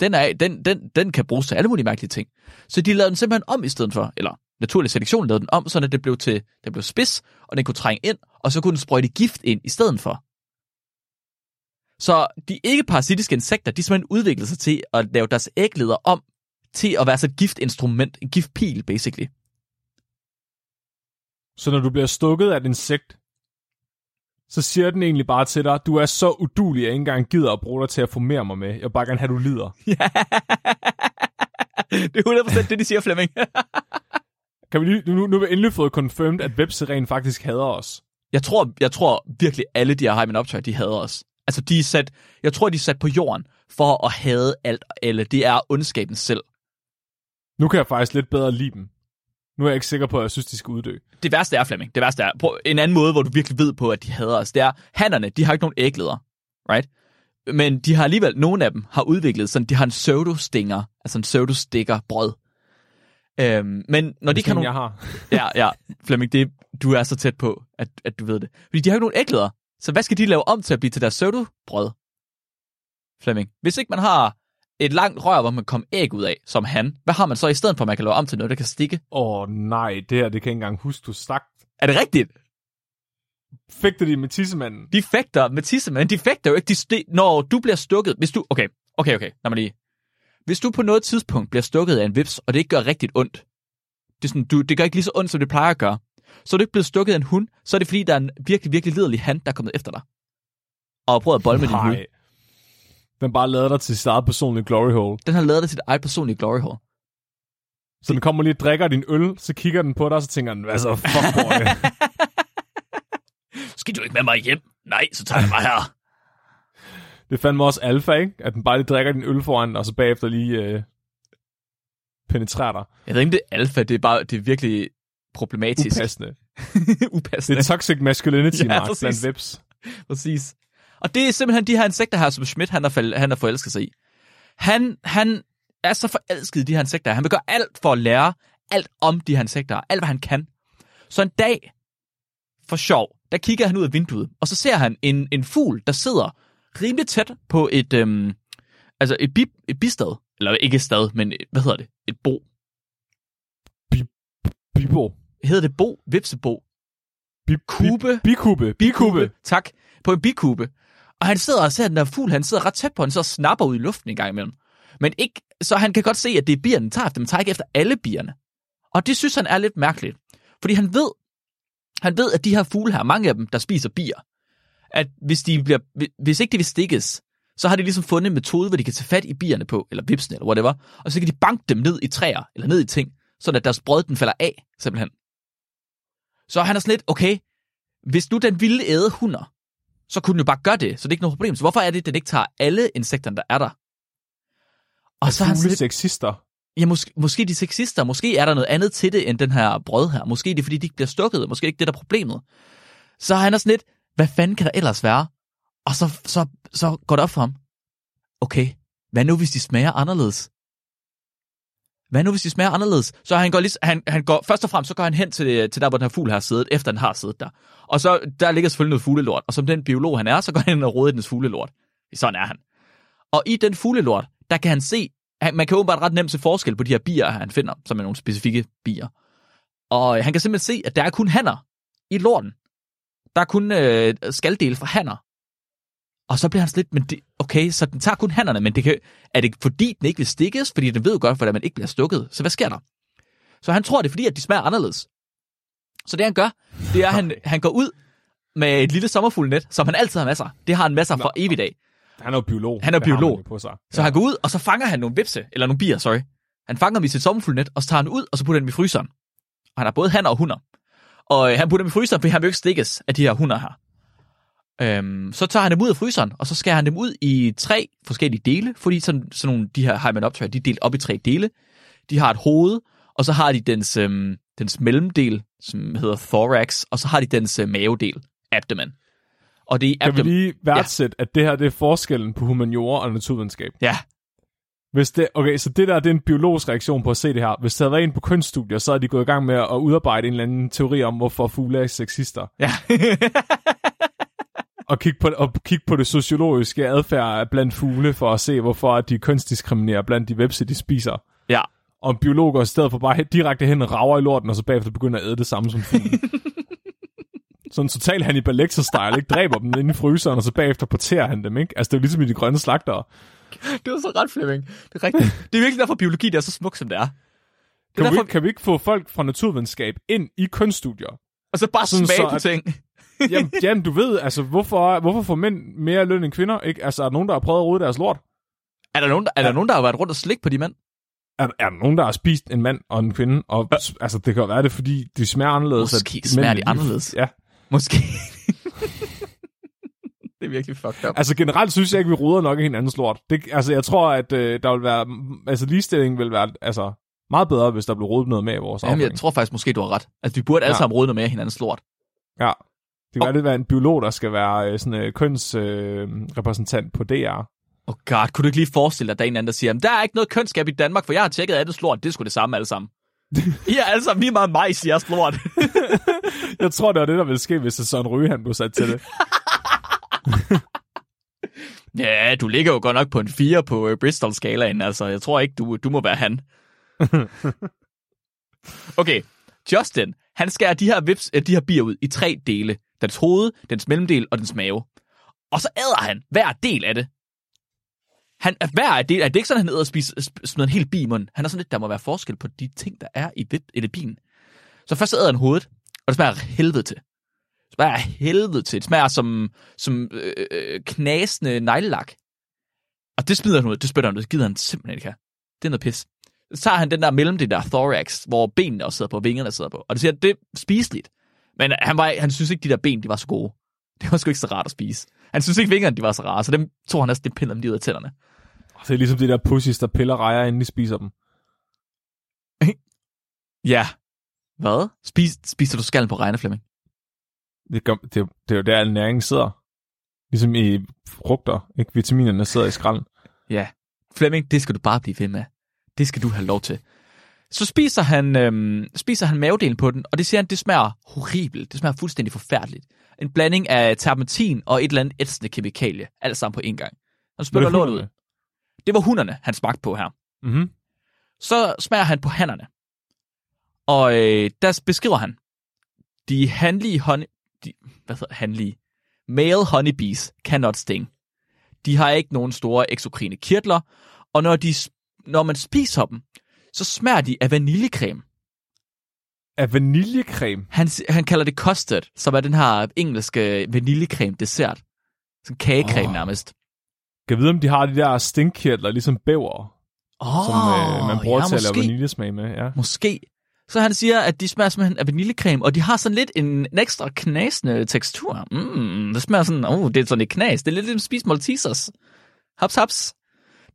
Den, er, den, den, den kan bruges til alle mulige mærkelige ting. Så de lavede den simpelthen om i stedet for, eller naturlig selektion lavede den om, så det blev, til, det blev spids, og den kunne trænge ind, og så kunne den sprøjte gift ind i stedet for. Så de ikke-parasitiske insekter, de simpelthen udviklede sig til at lave deres ægleder om til at være så et giftinstrument, en giftpil, basically. Så når du bliver stukket af et insekt, så siger den egentlig bare til dig, du er så udulig, at jeg ikke engang gider at bruge dig til at formere mig med. Jeg vil bare gerne have, at du lider. Det er 100% det, de siger, Flemming. Kan vi lige, nu, nu har vi endelig fået confirmed, at webseren faktisk hader os. jeg, tror, jeg tror virkelig, alle de her Hymen Optøjer, de hader os. Altså, de er sat, jeg tror, de er sat på jorden for at hade alt og alle. Det er ondskaben selv. Nu kan jeg faktisk lidt bedre lide dem. Nu er jeg ikke sikker på, at jeg synes, de skal uddø. Det værste er, Flemming, det værste er, på en anden måde, hvor du virkelig ved på, at de hader os, det er, hannerne, de har ikke nogen ægleder, right? Men de har alligevel, nogle af dem har udviklet sådan, de har en pseudo-stinger, altså en pseudo-stikker brød. Øhm, men når de kan nogle... jeg har. Ja, ja, Flemming, det, du er så tæt på, at, at du ved det. Fordi de har jo ikke nogen ægleder. Så hvad skal de lave om til at blive til deres pseudo-brød? Flemming. Hvis ikke man har et langt rør, hvor man kommer æg ud af, som han, hvad har man så i stedet for, at man kan lave om til noget, der kan stikke? Åh oh, nej, det her, det kan jeg ikke engang huske, du stak. Er det rigtigt? Fægter de med tissemanden? De fægter med tisse, men de fægter jo ikke. De sti- når du bliver stukket, hvis du... Okay, okay, okay, lad mig lige. Hvis du på noget tidspunkt bliver stukket af en vips, og det ikke gør rigtigt ondt, det, er sådan, du, det gør ikke lige så ondt, som det plejer at gøre, så er du ikke blevet stukket af en hund, så er det fordi, der er en virkelig, virkelig liderlig hand, der er kommet efter dig. Og prøvet at bolde med din hud. Nej. Den bare lader dig til sit eget personlige glory hole. Den har lavet dig sit eget personlige glory hole. Så den kommer lige og drikker din øl, så kigger den på dig, og så tænker den, hvad så, fuck boy. Skal du ikke med mig hjem? Nej, så tager jeg mig her. Det fandt mig også alfa, ikke? At den bare lige drikker din øl foran og så bagefter lige øh, penetrerer dig. Jeg ved ikke, om det er alfa, det er bare, det er virkelig problematisk. Upassende. Upassende. Det er toxic masculinity, Ja, Mark, blandt vips. Præcis. Og det er simpelthen de her insekter her, som Schmidt han fal- han har forelsket sig i. Han, han er så forelsket i de her insekter. Han vil gøre alt for at lære alt om de her insekter. Alt, hvad han kan. Så en dag, for sjov, der kigger han ud af vinduet, og så ser han en, en fugl, der sidder rimelig tæt på et, øhm, altså et, bi, et bistad. Eller ikke et stad, men et- hvad hedder det? Et bo. Bibo. Hedder det bo? Vipsebo? Bi, Kube? Bi, bikube. Bikube. Tak. På en bikube. Og han sidder og ser den der fugl, han sidder ret tæt på, han så snapper ud i luften en gang imellem. Men ikke, så han kan godt se, at det er bierne, den tager efter. Den tager ikke efter alle bierne. Og det synes han er lidt mærkeligt. Fordi han ved, han ved, at de her fugle her, mange af dem, der spiser bier, at hvis, de bliver, hvis ikke de vil stikkes, så har de ligesom fundet en metode, hvor de kan tage fat i bierne på, eller vipsene, eller whatever, og så kan de banke dem ned i træer, eller ned i ting, så at deres brød, den falder af, simpelthen. Så han er sådan lidt, okay, hvis nu den ville æde hunder, så kunne den jo bare gøre det, så det er ikke noget problem. Så hvorfor er det, at den ikke tager alle insekterne, der er der? Og så er han sådan lidt, sexister. ja, måske, måske de sexister, måske er der noget andet til det, end den her brød her. Måske er det, fordi de ikke bliver stukket, måske er det ikke det, der er problemet. Så han er sådan lidt, hvad fanden kan der ellers være? Og så, så, så går det op for ham. Okay, hvad nu hvis de smager anderledes? Hvad nu hvis de smager anderledes? Så han går, lige, han, han går først og fremmest, så går han hen til, til der, hvor den her fugl har siddet, efter den har siddet der. Og så, der ligger selvfølgelig noget fuglelort, og som den biolog han er, så går han hen og roder i dens fuglelort. Sådan er han. Og i den fuglelort, der kan han se, han, man kan åbenbart ret nemt se forskel på de her bier, han finder, som er nogle specifikke bier. Og han kan simpelthen se, at der er kun hanner i lorten. Der er kun øh, skaldele fra hanner. Og så bliver han sådan lidt, men det, okay, så den tager kun hannerne, men det kan, er det fordi, den ikke vil stikkes? Fordi den ved jo godt, hvordan man ikke bliver stukket. Så hvad sker der? Så han tror, det er fordi, at de smager anderledes. Så det han gør, det er, at han, han går ud med et lille sommerfuglnet, som han altid har masser. Det har han masser fra evigt af. Han er jo biolog. Han er Det biolog. på sig. Så han går ud, og så fanger han nogle vipse, eller nogle bier, sorry. Han fanger dem i sit sommerfuglnet, og så tager han ud, og så putter han dem i fryseren. Og han har både han og hunder. Og øh, han putter dem i fryseren, for han vil ikke stikkes af de her hunder her. Øhm, så tager han dem ud af fryseren, og så skærer han dem ud i tre forskellige dele, fordi sådan, sådan nogle, de her Hymenoptera, de er delt op i tre dele. De har et hoved, og så har de dens, øhm, dens mellemdel, som hedder thorax, og så har de dens øh, mavedel, abdomen. Og det er Kan vi abdomen. lige værdsætte, at det her det er forskellen på humaniora og naturvidenskab? Ja, Hvis det, okay, så det der det er en biologisk reaktion på at se det her. Hvis der havde været en på kunststudier, så er de gået i gang med at udarbejde en eller anden teori om, hvorfor fugle er sexister. ja. Og kigge på, og kigge på det sociologiske adfærd blandt fugle, for at se, hvorfor de kønsdiskriminerer blandt de vepse, de spiser. Ja. Og en biolog går i stedet for bare direkte hen og rager i lorten, og så bagefter begynder at æde det samme som fuglen. Sådan total han i style ikke? Dræber dem inde i fryseren, og så bagefter porterer han dem, ikke? Altså, det er jo ligesom i de grønne slagtere. Det var så ret, Flemming. Det er rigtigt. Det er virkelig derfor, biologi det er så smukt, som det er. Det Kan, er vi, derfor, ikke- kan vi ikke få folk fra naturvidenskab ind i kunststudier? og så bare sådan smage så, på at- ting. Jamen, jamen, du ved, altså, hvorfor, hvorfor får mænd mere løn end kvinder? Ikke? Altså, er der nogen, der har prøvet at rode deres lort? Er der nogen, der, er der, nogen, der har været rundt og slik på de mænd? Er, er der nogen, der har spist en mand og en kvinde? Og, altså, det kan jo være det, fordi de smager anderledes. Måske at smager de mændene- anderledes. Ja. Måske. Virkelig fucked up. Altså, generelt synes jeg ikke, vi ruder nok i hinandens lort. Det, altså, jeg tror, at øh, der vil være... Altså, ligestilling vil være altså, meget bedre, hvis der blev rodet noget med i vores Jamen, afføring. jeg tror faktisk måske, du har ret. Altså, vi burde alle Ja. sammen rode noget i hinandens lort. Ja. Det kan være, det være en biolog, der skal være øh, sådan en øh, kønsrepræsentant øh, repræsentant på DR. Oh god, kunne du ikke lige forestille dig, at der er en anden, der siger, "Jamen, der er ikke noget kønsskab i Danmark, for jeg har tjekket alles lort. Det er sgu det samme alle sammen. I er alle sammen lige meget majs i jeres lort. Jeg tror, det var det, der ville ske, hvis Søren Ryge, han blev sat til det. ja, du ligger jo godt nok på en 4 på øh, Bristol-skalaen. Altså, jeg tror ikke, du, du må være han. okay, Justin, han skærer de her, vips, øh, de her bier ud i tre dele. Dens hoved, dens mellemdel og dens mave. Og så æder han hver del af det. Han, hver af del, er det ikke sådan, at han æder og spiser, sp- smider en hel bi i munden. Han er sådan lidt, der må være forskel på de ting, der er i, vip, eller bien. Så først æder han hovedet, og det smager helvede til. Det smager helvede til. Det smager som, som øh, øh, knasende neglelak. Og det smider han ud. Det spytter han ud. Det gider han simpelthen ikke have. Det er noget pis. Så tager han den der mellem det der thorax, hvor benene også sidder på, vingerne sidder på. Og det siger, at det er spiseligt. Men han, var, han synes ikke, de der ben, de var så gode. Det var sgu ikke så rart at spise. Han synes ikke, vingerne, de var så rare, så dem tog han næsten piller dem lige ud af tænderne. Det er ligesom de der pussies, der piller rejer, inden de spiser dem. Ja. Hvad? Spis, spiser du skallen på regne, Flemming? Det, gør, det, det er jo der, al næringen sidder. Ligesom i frugter, ikke? Vitaminerne sidder i skralden. Ja. Flemming, det skal du bare blive ved med. Det skal du have lov til. Så spiser han, øhm, spiser han mavedelen på den, og det siger han, det smager horribelt. Det smager fuldstændig forfærdeligt. En blanding af terpentin og et eller andet ætsende kemikalie. Alt sammen på én gang. Han spytter lort ud. Det var hunderne, han smagte på her. Mm-hmm. Så smager han på hannerne. Og øh, der beskriver han, de handlige honey... De, hvad hedder handlige? Male honeybees cannot sting. De har ikke nogen store eksokrine kirtler, og når, de, når man spiser dem, så smager de af vaniljecreme. Af vaniljecreme. Han, han kalder det custard, som er den her engelske vaniljecreme dessert. Sådan kagecreme oh. nærmest. Kan vide, om de har de der stinkkirtler, ligesom bæver, Oh, som øh, man bruger ja, til at lave vaniljesmag med. Ja. Måske. Så han siger, at de smager simpelthen af vaniljecreme, og de har sådan lidt en, en ekstra knasende tekstur. Mm, det smager sådan, oh, det er sådan et knas. Det er lidt ligesom spise Maltesers. Haps, haps.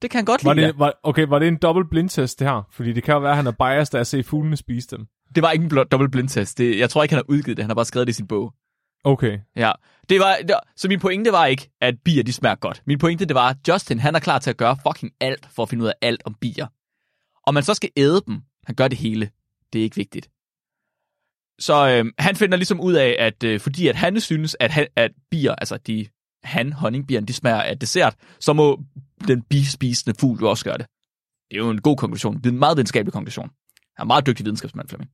Det kan han godt Var lide. det, var, okay, var det en dobbelt blindtest, det her? Fordi det kan jo være, at han er biased af at se fuglene spise dem. Det var ikke en blot dobbelt blindtest. Det, jeg tror ikke, han har udgivet det. Han har bare skrevet det i sin bog. Okay. Ja. Det var, det, så min pointe var ikke, at bier de smager godt. Min pointe det var, at Justin han er klar til at gøre fucking alt for at finde ud af alt om bier. Og man så skal æde dem. Han gør det hele. Det er ikke vigtigt. Så øh, han finder ligesom ud af, at øh, fordi at han synes, at, han, at bier, altså de han, honningbierne, de smager af dessert, så må den bispisende fugl jo også gøre det. Det er jo en god konklusion. Det er En meget videnskabelig konklusion. Han er en meget dygtig videnskabsmand, Flemming.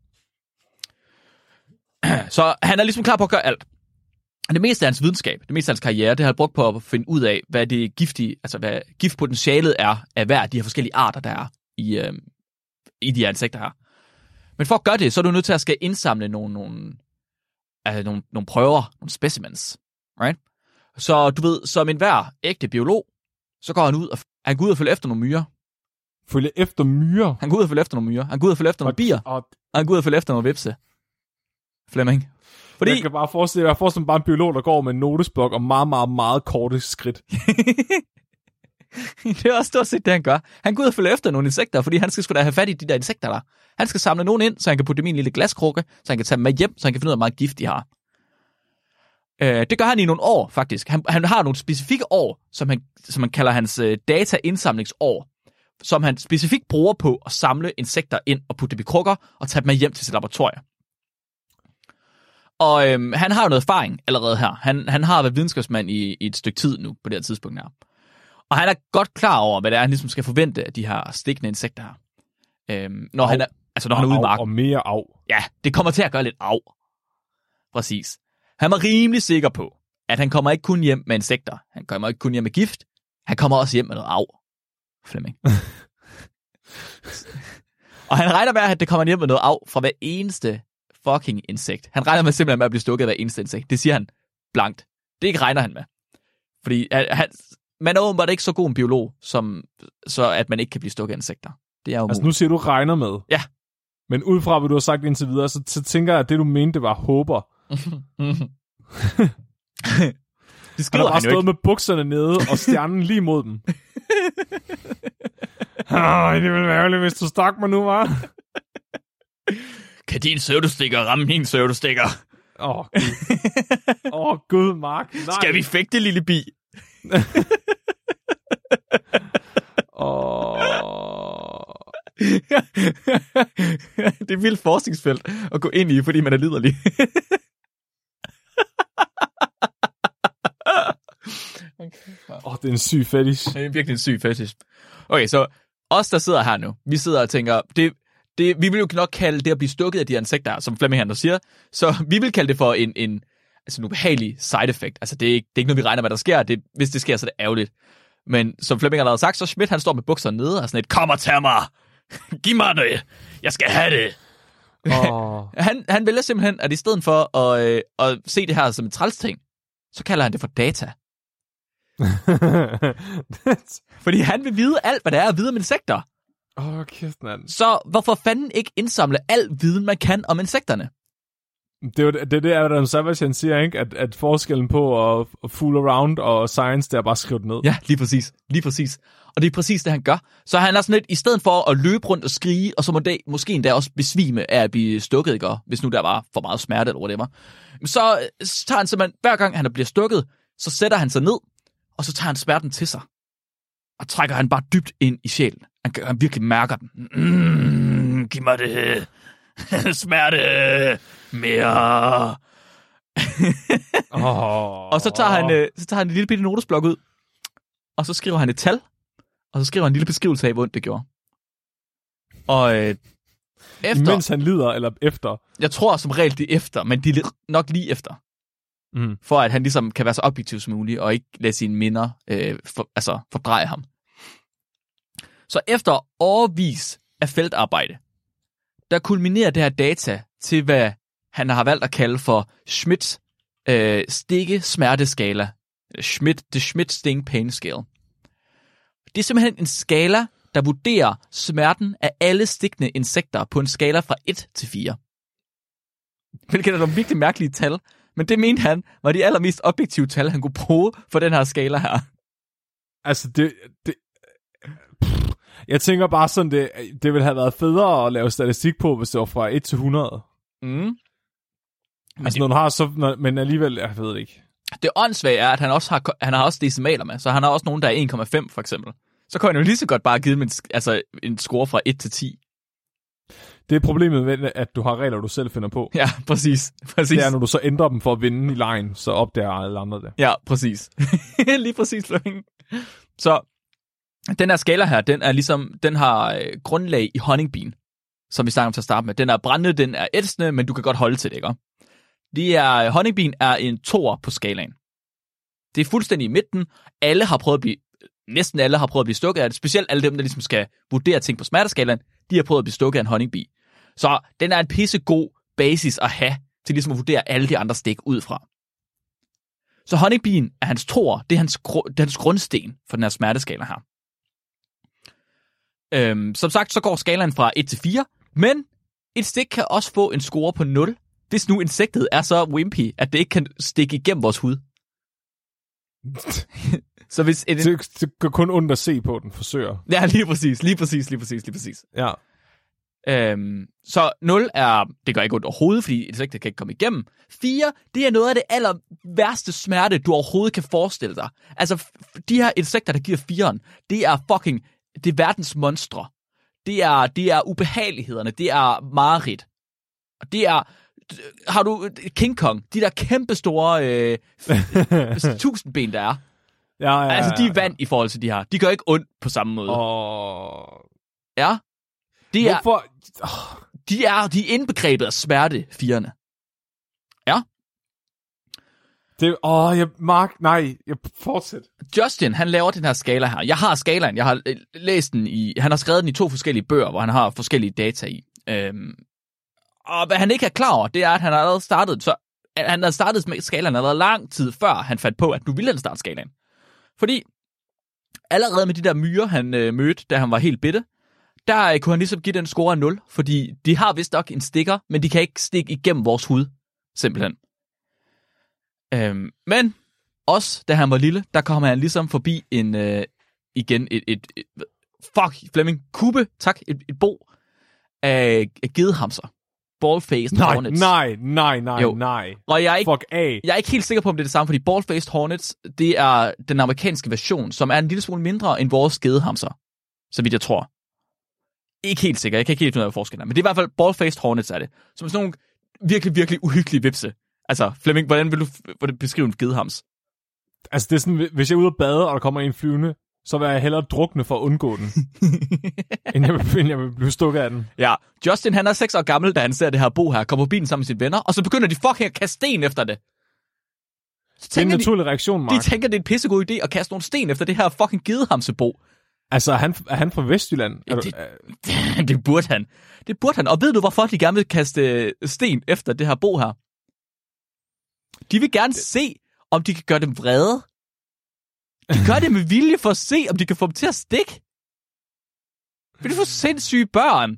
Så han er ligesom klar på at gøre alt. Det meste af hans videnskab, det meste af hans karriere, det har han brugt på at finde ud af, hvad det giftige, altså hvad giftpotentialet er af hver af de her forskellige arter, der er i, øh, i de her insekter her. Men for at gøre det, så er du nødt til at skal indsamle nogle, nogle, altså nogle, nogle prøver, nogle specimens. Right? Så du ved, som en hver ægte biolog, så går han ud og, han går ud og følger efter nogle myrer. Følge efter myrer. Han går ud og følger efter nogle myrer. Han går ud og følger efter nogle bier. Og Og han går ud og følger efter nogle vipse. Flemming. Fordi, Jeg kan bare forestille, jeg forestiller mig bare en biolog, der går med en notesblok og meget, meget, meget korte skridt. det er også stort set det, han gør. Han går ud og følger efter nogle insekter, fordi han skal sgu da have fat i de der insekter der. Han skal samle nogen ind, så han kan putte dem i en lille glaskrukke, så han kan tage dem med hjem, så han kan finde ud af, hvor meget gift de har. Øh, det gør han i nogle år, faktisk. Han, han har nogle specifikke år, som han, som han kalder hans øh, dataindsamlingsår, som han specifikt bruger på at samle insekter ind og putte dem i krukker og tage dem med hjem til sit laboratorium. Og øhm, han har jo noget erfaring allerede her. Han, han har været videnskabsmand i, i et stykke tid nu, på det her tidspunkt her. Og han er godt klar over, hvad det er, han ligesom skal forvente af de her stikkende insekter her. Øhm, når Au. han er, altså når han er ude i marken. Og mere af. Ja, det kommer til at gøre lidt af. Præcis. Han var rimelig sikker på, at han kommer ikke kun hjem med insekter. Han kommer ikke kun hjem med gift. Han kommer også hjem med noget af. Flemming. og han regner med, at det kommer hjem med noget af fra hver eneste fucking insekt. Han regner med simpelthen med at blive stukket af hver eneste insekt. Det siger han blankt. Det ikke regner han med. Fordi han, man er åbenbart ikke så god en biolog, som, så at man ikke kan blive stukket af insekter. Det er jo Altså nu siger du regner med. Ja. Men ud fra, hvad du har sagt indtil videre, så, så tænker jeg, at det du mente var håber. det Han har bare han stået ikke. med bukserne nede og stjernen lige mod dem. Ej, det ville være ærgerligt, hvis du stak mig nu, var. Kan din pseudostikker ramme min pseudostikker? Åh, oh, Gud. Åh, oh, Gud, Mark. Nej. Skal vi fægte, lille bi? Åh. det er et vildt forskningsfelt at gå ind i, fordi man er liderlig. Åh, oh, det er en syg fetish. Det er virkelig en syg fetish. Okay, så os, der sidder her nu, vi sidder og tænker, det, det, vi vil jo nok kalde det at blive stukket af de insekter, som Flemming siger. Så vi vil kalde det for en, en, altså en ubehagelig side effect. Altså det er, ikke, det er ikke noget, vi regner med, der sker. Det, hvis det sker, så er det ærgerligt. Men som Flemming allerede har sagt, så Schmidt han står med bukserne nede og sådan et, kom og tag mig! Giv mig det! Jeg skal have det! Åh. Han, han vælger simpelthen, at i stedet for at, øh, at se det her som en træls ting, så kalder han det for data. Fordi han vil vide alt, hvad der er at vide om insekter. Åh, oh, kæft, mand. Så hvorfor fanden ikke indsamle al viden, man kan om insekterne? Det er jo det, det, er Adam Savage han siger, ikke? At, at forskellen på at, at fool around og science, det er bare at skrive det ned. Ja, lige præcis. Lige præcis. Og det er præcis det, han gør. Så han er sådan lidt, i stedet for at løbe rundt og skrige, og så må det, måske endda også besvime af at blive stukket, ikke? Hvis nu der var for meget smerte eller whatever. Så, så tager han simpelthen, hver gang han bliver stukket, så sætter han sig ned, og så tager han smerten til sig. Og trækker han bare dybt ind i sjælen. Han, han virkelig mærker den. Mm, giv mig det. Smerte. Mere. Oh. Og så tager han, øh, så tager han en lille bitte notesblok ud, og så skriver han et tal, og så skriver han en lille beskrivelse af, hvor ondt det gjorde. Og øh, efter, Mens han lider, eller efter. jeg tror som regel det er efter, men det er nok lige efter, Mm. for at han ligesom kan være så objektiv som muligt, og ikke lade sine minder øh, for, altså fordreje ham. Så efter overvis af feltarbejde, der kulminerer det her data til, hvad han har valgt at kalde for Schmidts øh, stikke smerteskala. Schmidt, the Schmidt Sting Pain Scale. Det er simpelthen en skala, der vurderer smerten af alle stikkende insekter på en skala fra 1 til 4. Hvilket er nogle virkelig mærkelige tal, men det mente han var de allermest objektive tal, han kunne bruge for den her skala her. Altså, det... det jeg tænker bare sådan, det, det ville have været federe at lave statistik på, hvis det var fra 1 til 100. Mm. Men altså, det- når du har så... Men alligevel, jeg ved det ikke. Det åndssvage er, at han også har, han har også decimaler med, så han har også nogen, der er 1,5 for eksempel. Så kunne han jo lige så godt bare give dem en, altså, en score fra 1 til 10. Det er problemet med, at du har regler, du selv finder på. Ja, præcis. præcis. Det er, når du så ændrer dem for at vinde i lejen, så opdager alle andre det. Ja, præcis. Lige præcis, Flemming. Så den her skala her, den er ligesom, den har øh, grundlag i honningbien, som vi snakker om til at starte med. Den er brændende, den er ætsende, men du kan godt holde til det, ikke? Det er, øh, honningbien er en toer på skalaen. Det er fuldstændig i midten. Alle har prøvet at blive, næsten alle har prøvet at blive stukket af det. Specielt alle dem, der ligesom skal vurdere ting på smerteskalaen, de har prøvet at blive stukket af en honningbi. Så den er en pissegod basis at have til ligesom at vurdere alle de andre stik ud fra. Så honningbien er hans tor, det er hans, gru- det er hans grundsten for den her smerteskala her. Øhm, som sagt, så går skalaen fra 1 til 4, men et stik kan også få en score på 0, hvis nu insektet er så wimpy, at det ikke kan stikke igennem vores hud. så hvis et, Det, det gør kun ondt at se på, den forsøger. Ja, lige præcis, lige præcis, lige præcis, lige præcis. Ja. Øhm, så 0 er, det gør ikke ondt overhovedet, fordi insekter kan ikke komme igennem. 4, det er noget af det aller værste smerte, du overhovedet kan forestille dig. Altså, de her insekter, der giver 4'eren, det er fucking, det er verdens monstre. Det er, det er ubehagelighederne, det er mareridt. Og det er har du King Kong, de der kæmpe store øh, tusindben, der er. Ja, ja, Altså, de er vand i forhold til de her. De gør ikke ondt på samme måde. Og... Ja. De er, Hvorfor? de er, de er indbegrebet af smerte, firerne. Det, åh, jeg, Mark, nej, jeg fortsæt. Justin, han laver den her skala her. Jeg har skalaen, jeg har øh, læst den i, han har skrevet den i to forskellige bøger, hvor han har forskellige data i. Øhm, og hvad han ikke er klar over, det er, at han har allerede startet, så at han havde startet med skalaen allerede lang tid før han fandt på, at nu ville han starte skalaen. Fordi allerede med de der myrer, han øh, mødte, da han var helt bitte, der øh, kunne han ligesom give den score af 0, fordi de har vist nok en stikker, men de kan ikke stikke igennem vores hud, simpelthen. Øhm, men også da han var lille, der kom han ligesom forbi en, øh, igen et, et, et, fuck, Flemming, kube, tak, et, et bo af, af gedehamser. Ballfaced Nej, Hornets. nej, nej, nej, Jo. nej. Og jeg er, ikke, Fuck af. jeg er ikke helt sikker på, om det er det samme, fordi Ballfaced Hornets, det er den amerikanske version, som er en lille smule mindre end vores gedehamser, så vidt jeg tror. Ikke helt sikker, jeg kan ikke helt finde ud af, hvad forskellen er, men det er i hvert fald Ballfaced Hornets er det, som er sådan nogle virkelig, virkelig uhyggelige vipse. Altså, Flemming, hvordan vil du hvordan beskrive en gedehams? Altså, det er sådan, hvis jeg er ude at bade, og der kommer en flyvende, så vil jeg hellere drukne for at undgå den, end jeg, vil, end jeg vil blive stukket af den. Ja, Justin han er 6 år gammel, da han ser det her bo her, kommer på bilen sammen med sine venner, og så begynder de fucking at kaste sten efter det. Så Det er en tænker de, naturlig reaktion, de Mark. tænker, det er en pissegod idé at kaste nogle sten efter det her fucking gedehamsebo. Altså, er han, er han fra Vestjylland? Du, det- er- det burde han. Det burde han. Og ved du, hvorfor de gerne vil kaste øh, sten efter det her bo her? De vil gerne se, om de kan gøre dem vrede. De gør det med vilje for at se, om de kan få dem til at stikke. Vil du få sindssyge børn?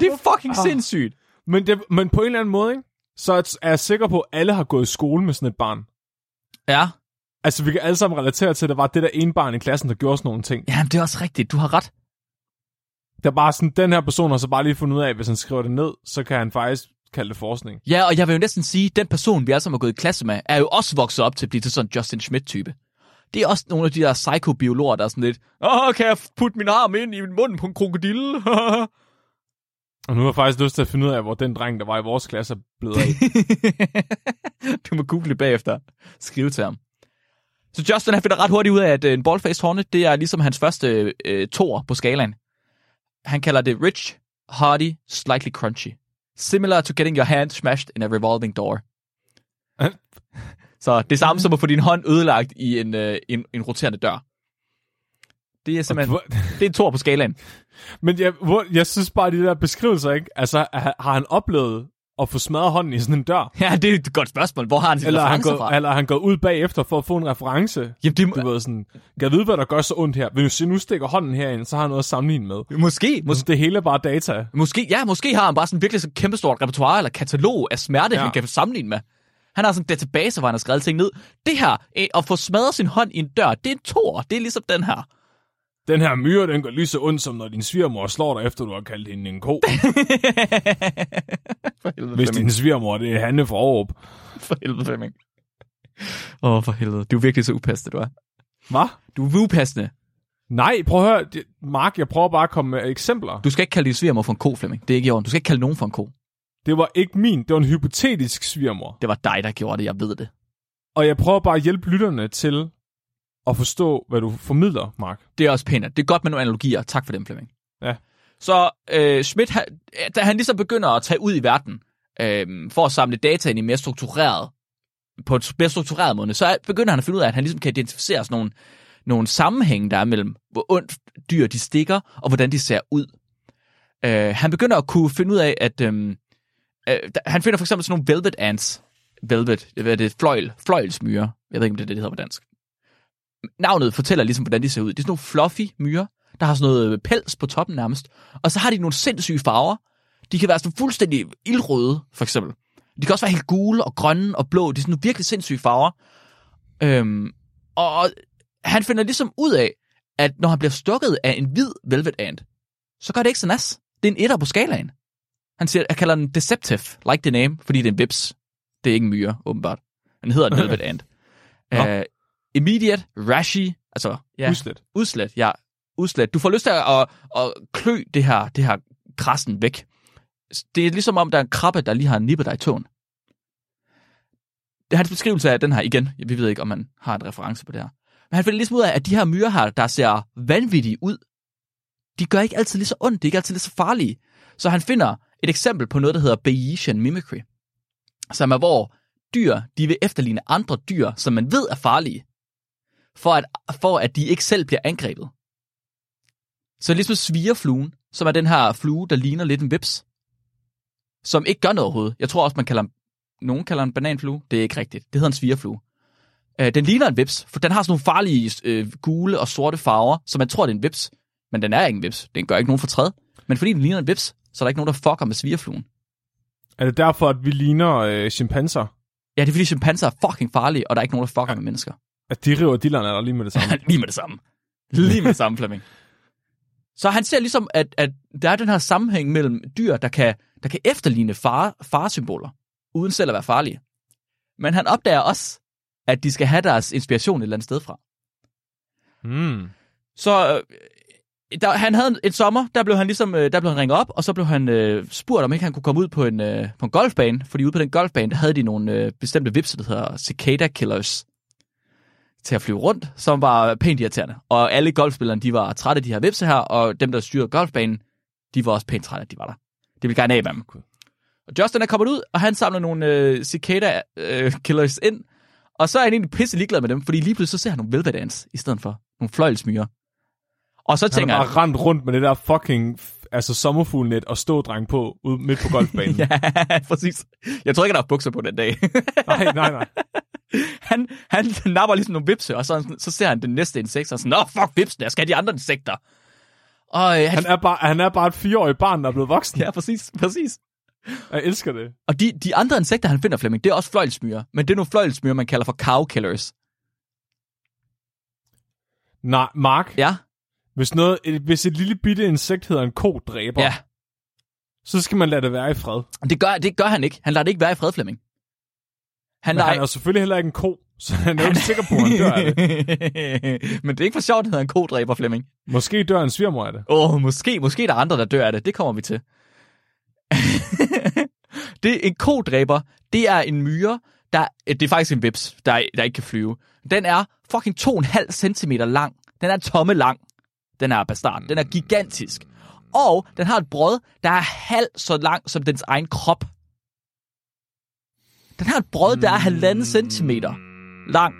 Det er fucking Ah. sindssygt. men, det, men på en eller anden måde, ikke? så er jeg sikker på, at alle har gået i skole med sådan et barn. Ja. Altså, vi kan alle sammen relatere til, at det var det der ene barn i klassen, der gjorde sådan nogle ting. Ja, det er også rigtigt. Du har ret. Der er bare sådan, den her person har så bare lige fundet ud af, at hvis han skriver det ned, så kan han faktisk kalde det forskning. Ja, og jeg vil jo næsten sige, at den person, vi alle sammen har gået i klasse med, er jo også vokset op til at blive til sådan en Justin Schmidt-type. Det er også nogle af de der psykobiologer, der er sådan lidt, åh, kan jeg putte min arm ind i munden på en krokodille? Og nu har jeg faktisk lyst til at finde ud af, hvor den dreng, der var i vores klasse, er blevet af. du må google det bagefter. Skrive til ham. Så Justin han finder ret hurtigt ud af, at øh, en ballfaced hornet, det er ligesom hans første øh, tor på skalaen. Han kalder det rich, hearty, slightly crunchy. Similar to getting your hand smashed in a revolving door. Så det er samme som at få din hånd ødelagt i en, øh, en, en roterende dør. Det er simpelthen, det er en tor på skalaen. Men jeg, hvor, jeg synes bare, de der beskrivelser, ikke? Altså, har han oplevet at få smadret hånden i sådan en dør? Ja, det er et godt spørgsmål. Hvor har han sin Eller er han, gået, fra? eller er han gået ud bagefter for at få en reference? Jamen, det, Du ved sådan, kan jeg vide, hvad der gør så ondt her? Hvis jeg nu stikker hånden herind, så har han noget at sammenligne med. måske, måske, Mås- det hele er bare data. Måske, ja, måske har han bare sådan virkelig så kæmpestort repertoire eller katalog af smerte. Ja. han kan sammenligne med. Han har sådan en database, hvor han har skrevet ting ned. Det her, øh, at få smadret sin hånd i en dør, det er en tor. Det er ligesom den her. Den her myre, den gør lige så ondt, som når din svigermor slår dig, efter du har kaldt hende en ko. for helvede, Hvis din svigermor, det er Hanne fra Aarup. For helvede, Flemming. Åh, oh, for helvede. Du er virkelig så upassende, du er. Hvad? Du er upassende. Nej, prøv at høre. Det- Mark, jeg prøver bare at komme med eksempler. Du skal ikke kalde din svigermor for en ko, Flemming. Det er ikke i orden. Du skal ikke kalde nogen for en ko. Det var ikke min, det var en hypotetisk svigermor. Det var dig, der gjorde det. Jeg ved det. Og jeg prøver bare at hjælpe lytterne til at forstå, hvad du formidler, Mark. Det er også pænt. Det er godt med nogle analogier. Tak for dem, Flemming. Ja. Så øh, Schmidt, han, da han ligesom begynder at tage ud i verden, øh, for at samle data ind i mere struktureret, på et mere struktureret måde, så begynder han at finde ud af, at han ligesom kan identificere sådan nogle, nogle sammenhænge, der er mellem, hvor ondt dyr de stikker, og hvordan de ser ud. Øh, han begynder at kunne finde ud af, at øh, øh, han finder for eksempel sådan nogle velvet ants. Velvet, hvad er det? Fløjl, fløjlsmyrer. Jeg ved ikke, om det er det, det hedder på dansk. Navnet fortæller ligesom, hvordan de ser ud. Det er sådan nogle fluffy myrer, der har sådan noget pels på toppen nærmest. Og så har de nogle sindssyge farver. De kan være sådan fuldstændig ildrøde, for eksempel. De kan også være helt gule og grønne og blå. De er sådan nogle virkelig sindssyge farver. Øhm, og han finder ligesom ud af, at når han bliver stukket af en hvid velvet ant, så gør det ikke så nas. Det er en etter på skalaen. Han siger, jeg kalder den deceptive, like the name, fordi det er en vips. Det er ikke en myre, åbenbart. Den hedder en velvet ant. Uh, immediate, rashy, altså ja, Udslet. udslet, ja, udslet. Du får lyst til at, at, at klø det her, det her krassen væk. det er ligesom om, der er en krabbe, der lige har nippet dig i tåen. Det er hans beskrivelse af den her igen. Vi ved ikke, om man har en reference på det her. Men han finder ligesom ud af, at de her myrer her, der ser vanvittige ud, de gør ikke altid lige så ondt, de er ikke altid lige så farlige. Så han finder et eksempel på noget, der hedder Bayesian mimicry, som er, hvor dyr, de vil efterligne andre dyr, som man ved er farlige, for at, for at de ikke selv bliver angrebet. Så ligesom svigerfluen, som er den her flue, der ligner lidt en vips, som ikke gør noget overhovedet. Jeg tror også, man kalder nogen kalder en bananflue. Det er ikke rigtigt. Det hedder en svigerflue. Øh, den ligner en vips, for den har sådan nogle farlige øh, gule og sorte farver, så man tror, det er en vips. Men den er ikke en vips. Den gør ikke nogen fortræd. Men fordi den ligner en vips, så er der ikke nogen, der fucker med svigerfluen. Er det derfor, at vi ligner øh, chimpanser? Ja, det er fordi chimpanser er fucking farlige, og der er ikke nogen, der fucker ja. med mennesker. At de river dillerne eller lige med det samme? lige med det samme. Lige med det samme, Flemming. Så han ser ligesom, at, at der er den her sammenhæng mellem dyr, der kan, der kan efterligne far, farsymboler, uden selv at være farlige. Men han opdager også, at de skal have deres inspiration et eller andet sted fra. Mm. Så øh, der, han havde en, en sommer, der blev han ligesom, øh, der blev han ringet op, og så blev han øh, spurgt, om ikke han kunne komme ud på en, øh, på en golfbane, fordi ude på den golfbane, der havde de nogle øh, bestemte vipser, der hedder cicada killers, til at flyve rundt, som var pænt irriterende. Og alle golfspillerne, de var trætte af de her vipse her, og dem, der styrede golfbanen, de var også pænt trætte, at de var der. Det ville gerne af med dem. Og Justin er kommet ud, og han samler nogle øh, cicada øh, ind, og så er han egentlig pisse ligeglad med dem, fordi lige pludselig så ser han nogle velvedans i stedet for nogle fløjlsmyrer. Og så tænker han... han... har rendt rundt med det der fucking altså sommerfuglnet og stådreng på ude midt på golfbanen. ja, præcis. Jeg tror ikke, han har bukser på den dag. nej, nej, nej. Han, han napper ligesom nogle vipse, og så, så ser han den næste insekt, og sådan, Nå, fuck vipsen, jeg skal have de andre insekter. Og, øh, han, Han er, bare, han er bare et fireårig barn, der er blevet voksen. Ja, præcis, præcis. Jeg elsker det. Og de, de andre insekter, han finder, Flemming, det er også fløjlsmyrer. Men det er nogle fløjlsmyrer, man kalder for cow killers. Nej, Mark, Ja, hvis, noget, et- hvis et lille bitte insekt hedder en kodræber, ja. så skal man lade det være i fred. Det gør, det gør han ikke. Han lader det ikke være i fred, Flemming. Han Men lader han er selvfølgelig heller ikke en ko, så han er jo ikke sikker på, at han dør af det. Men det er ikke for sjovt, at han hedder en kodræber, Flemming. Måske dør en svigermor af det. Åh, oh, måske, måske der er andre, der dør af det. Det kommer vi til. det er en kodræber. Det er en myre, der, det er faktisk en vips, der, der ikke kan flyve. Den er fucking 2,5 cm lang. Den er tomme lang. Den er bastard. Den er gigantisk. Og den har et brød, der er halv så lang som dens egen krop. Den har et brød, der er halvanden centimeter lang.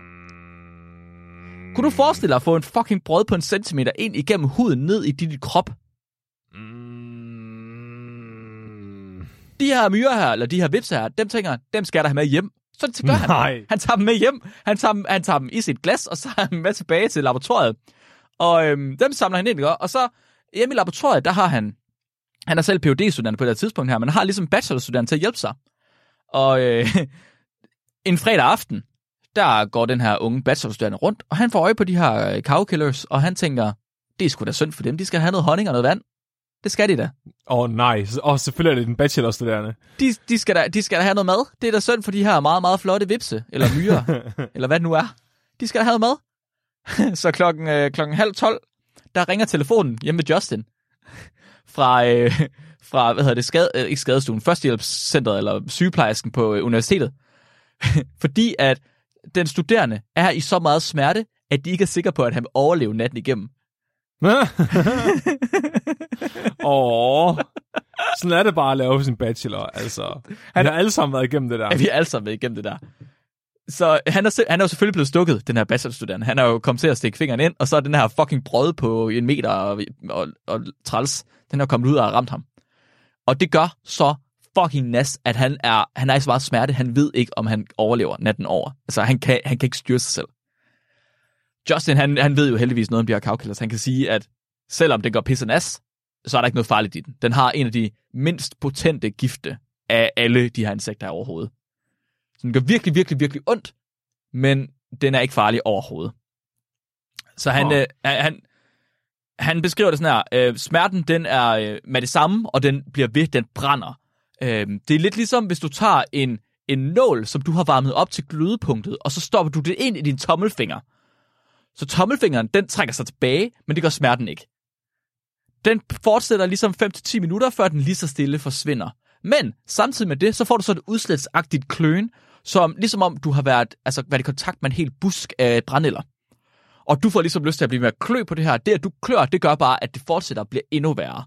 Kunne du forestille dig at få en fucking brød på en centimeter ind igennem huden ned i din krop? de her myrer her, eller de her vips her, dem tænker han, dem skal da have med hjem. Så det gør han. Nej. Han tager dem med hjem. Han tager dem, han tager dem i sit glas, og så har han med tilbage til laboratoriet. Og øhm, dem samler han ind, ikke? og så hjemme i laboratoriet, der har han, han er selv phd studerende på det her tidspunkt her, men har ligesom bachelorstuderende til at hjælpe sig. Og øh, en fredag aften, der går den her unge bachelorstuderende rundt, og han får øje på de her øh, cow killers, og han tænker, det er sgu da synd for dem, de skal have noget honning og noget vand. Det skal de da. Åh oh, nej, og oh, selvfølgelig er det den bachelorstuderende. De, de, skal da, de skal da have noget mad. Det er da synd for de her meget, meget flotte vipse, eller myrer, eller hvad det nu er. De skal da have noget mad. Så klokken, øh, klokken halv tolv, der ringer telefonen hjemme med Justin. Fra, øh, fra hvad hedder det, skade, øh, ikke skadestuen, førstehjælpscenteret, eller sygeplejersken på øh, universitetet. Fordi at den studerende er i så meget smerte, at de ikke er sikre på, at han vil overleve natten igennem. Åh, sådan er det bare at lave sin bachelor, altså. Han har alle sammen været igennem det der. Ja, vi er alle sammen med igennem det der. Så han er, han er jo selvfølgelig blevet stukket, den her bachelorstuderende. Han er jo kommet til at stikke fingeren ind, og så er den her fucking brød på en meter og, og, og træls, den er kommet ud og har ramt ham. Og det gør så fucking nas, at han er, han er i så meget smerte, han ved ikke, om han overlever natten over. Altså, han kan, han kan ikke styre sig selv. Justin, han, han ved jo heldigvis noget om de her cowkillers. Han kan sige, at selvom den går pisse nas, så er der ikke noget farligt i den. Den har en af de mindst potente gifte af alle de her insekter overhovedet. Den gør virkelig, virkelig, virkelig ondt, men den er ikke farlig overhovedet. Så han, Åh. øh, han, han beskriver det sådan her. Øh, smerten, den er øh, med det samme, og den bliver ved, den brænder. Øh, det er lidt ligesom, hvis du tager en, en nål, som du har varmet op til glødepunktet, og så stopper du det ind i din tommelfinger. Så tommelfingeren, den trækker sig tilbage, men det gør smerten ikke. Den fortsætter ligesom 5-10 minutter, før den lige så stille forsvinder. Men samtidig med det, så får du så et udslætsagtigt kløn, som ligesom om du har været, altså, været i kontakt med en hel busk af brændeller. Og du får ligesom lyst til at blive med at klø på det her. Det, at du klør, det gør bare, at det fortsætter og bliver endnu værre.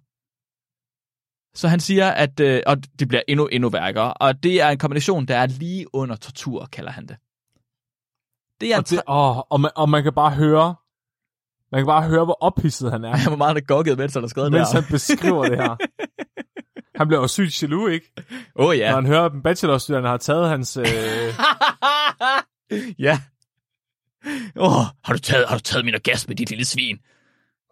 Så han siger, at øh, og det bliver endnu, endnu værre. Og det er en kombination, der er lige under tortur, kalder han det. Det er Og, det, åh, og, man, og man kan bare høre, man kan bare høre, hvor ophidset han er, Jeg var meget der gokket, mens han har skrevet mens der. han beskriver det her. Han bliver jo sygt jaloux, ikke? Åh oh, Når ja. han hører, at bachelorstuderende har taget hans... Øh, ja. Åh, oh, har, du taget, har du taget min orgasme, dit lille svin?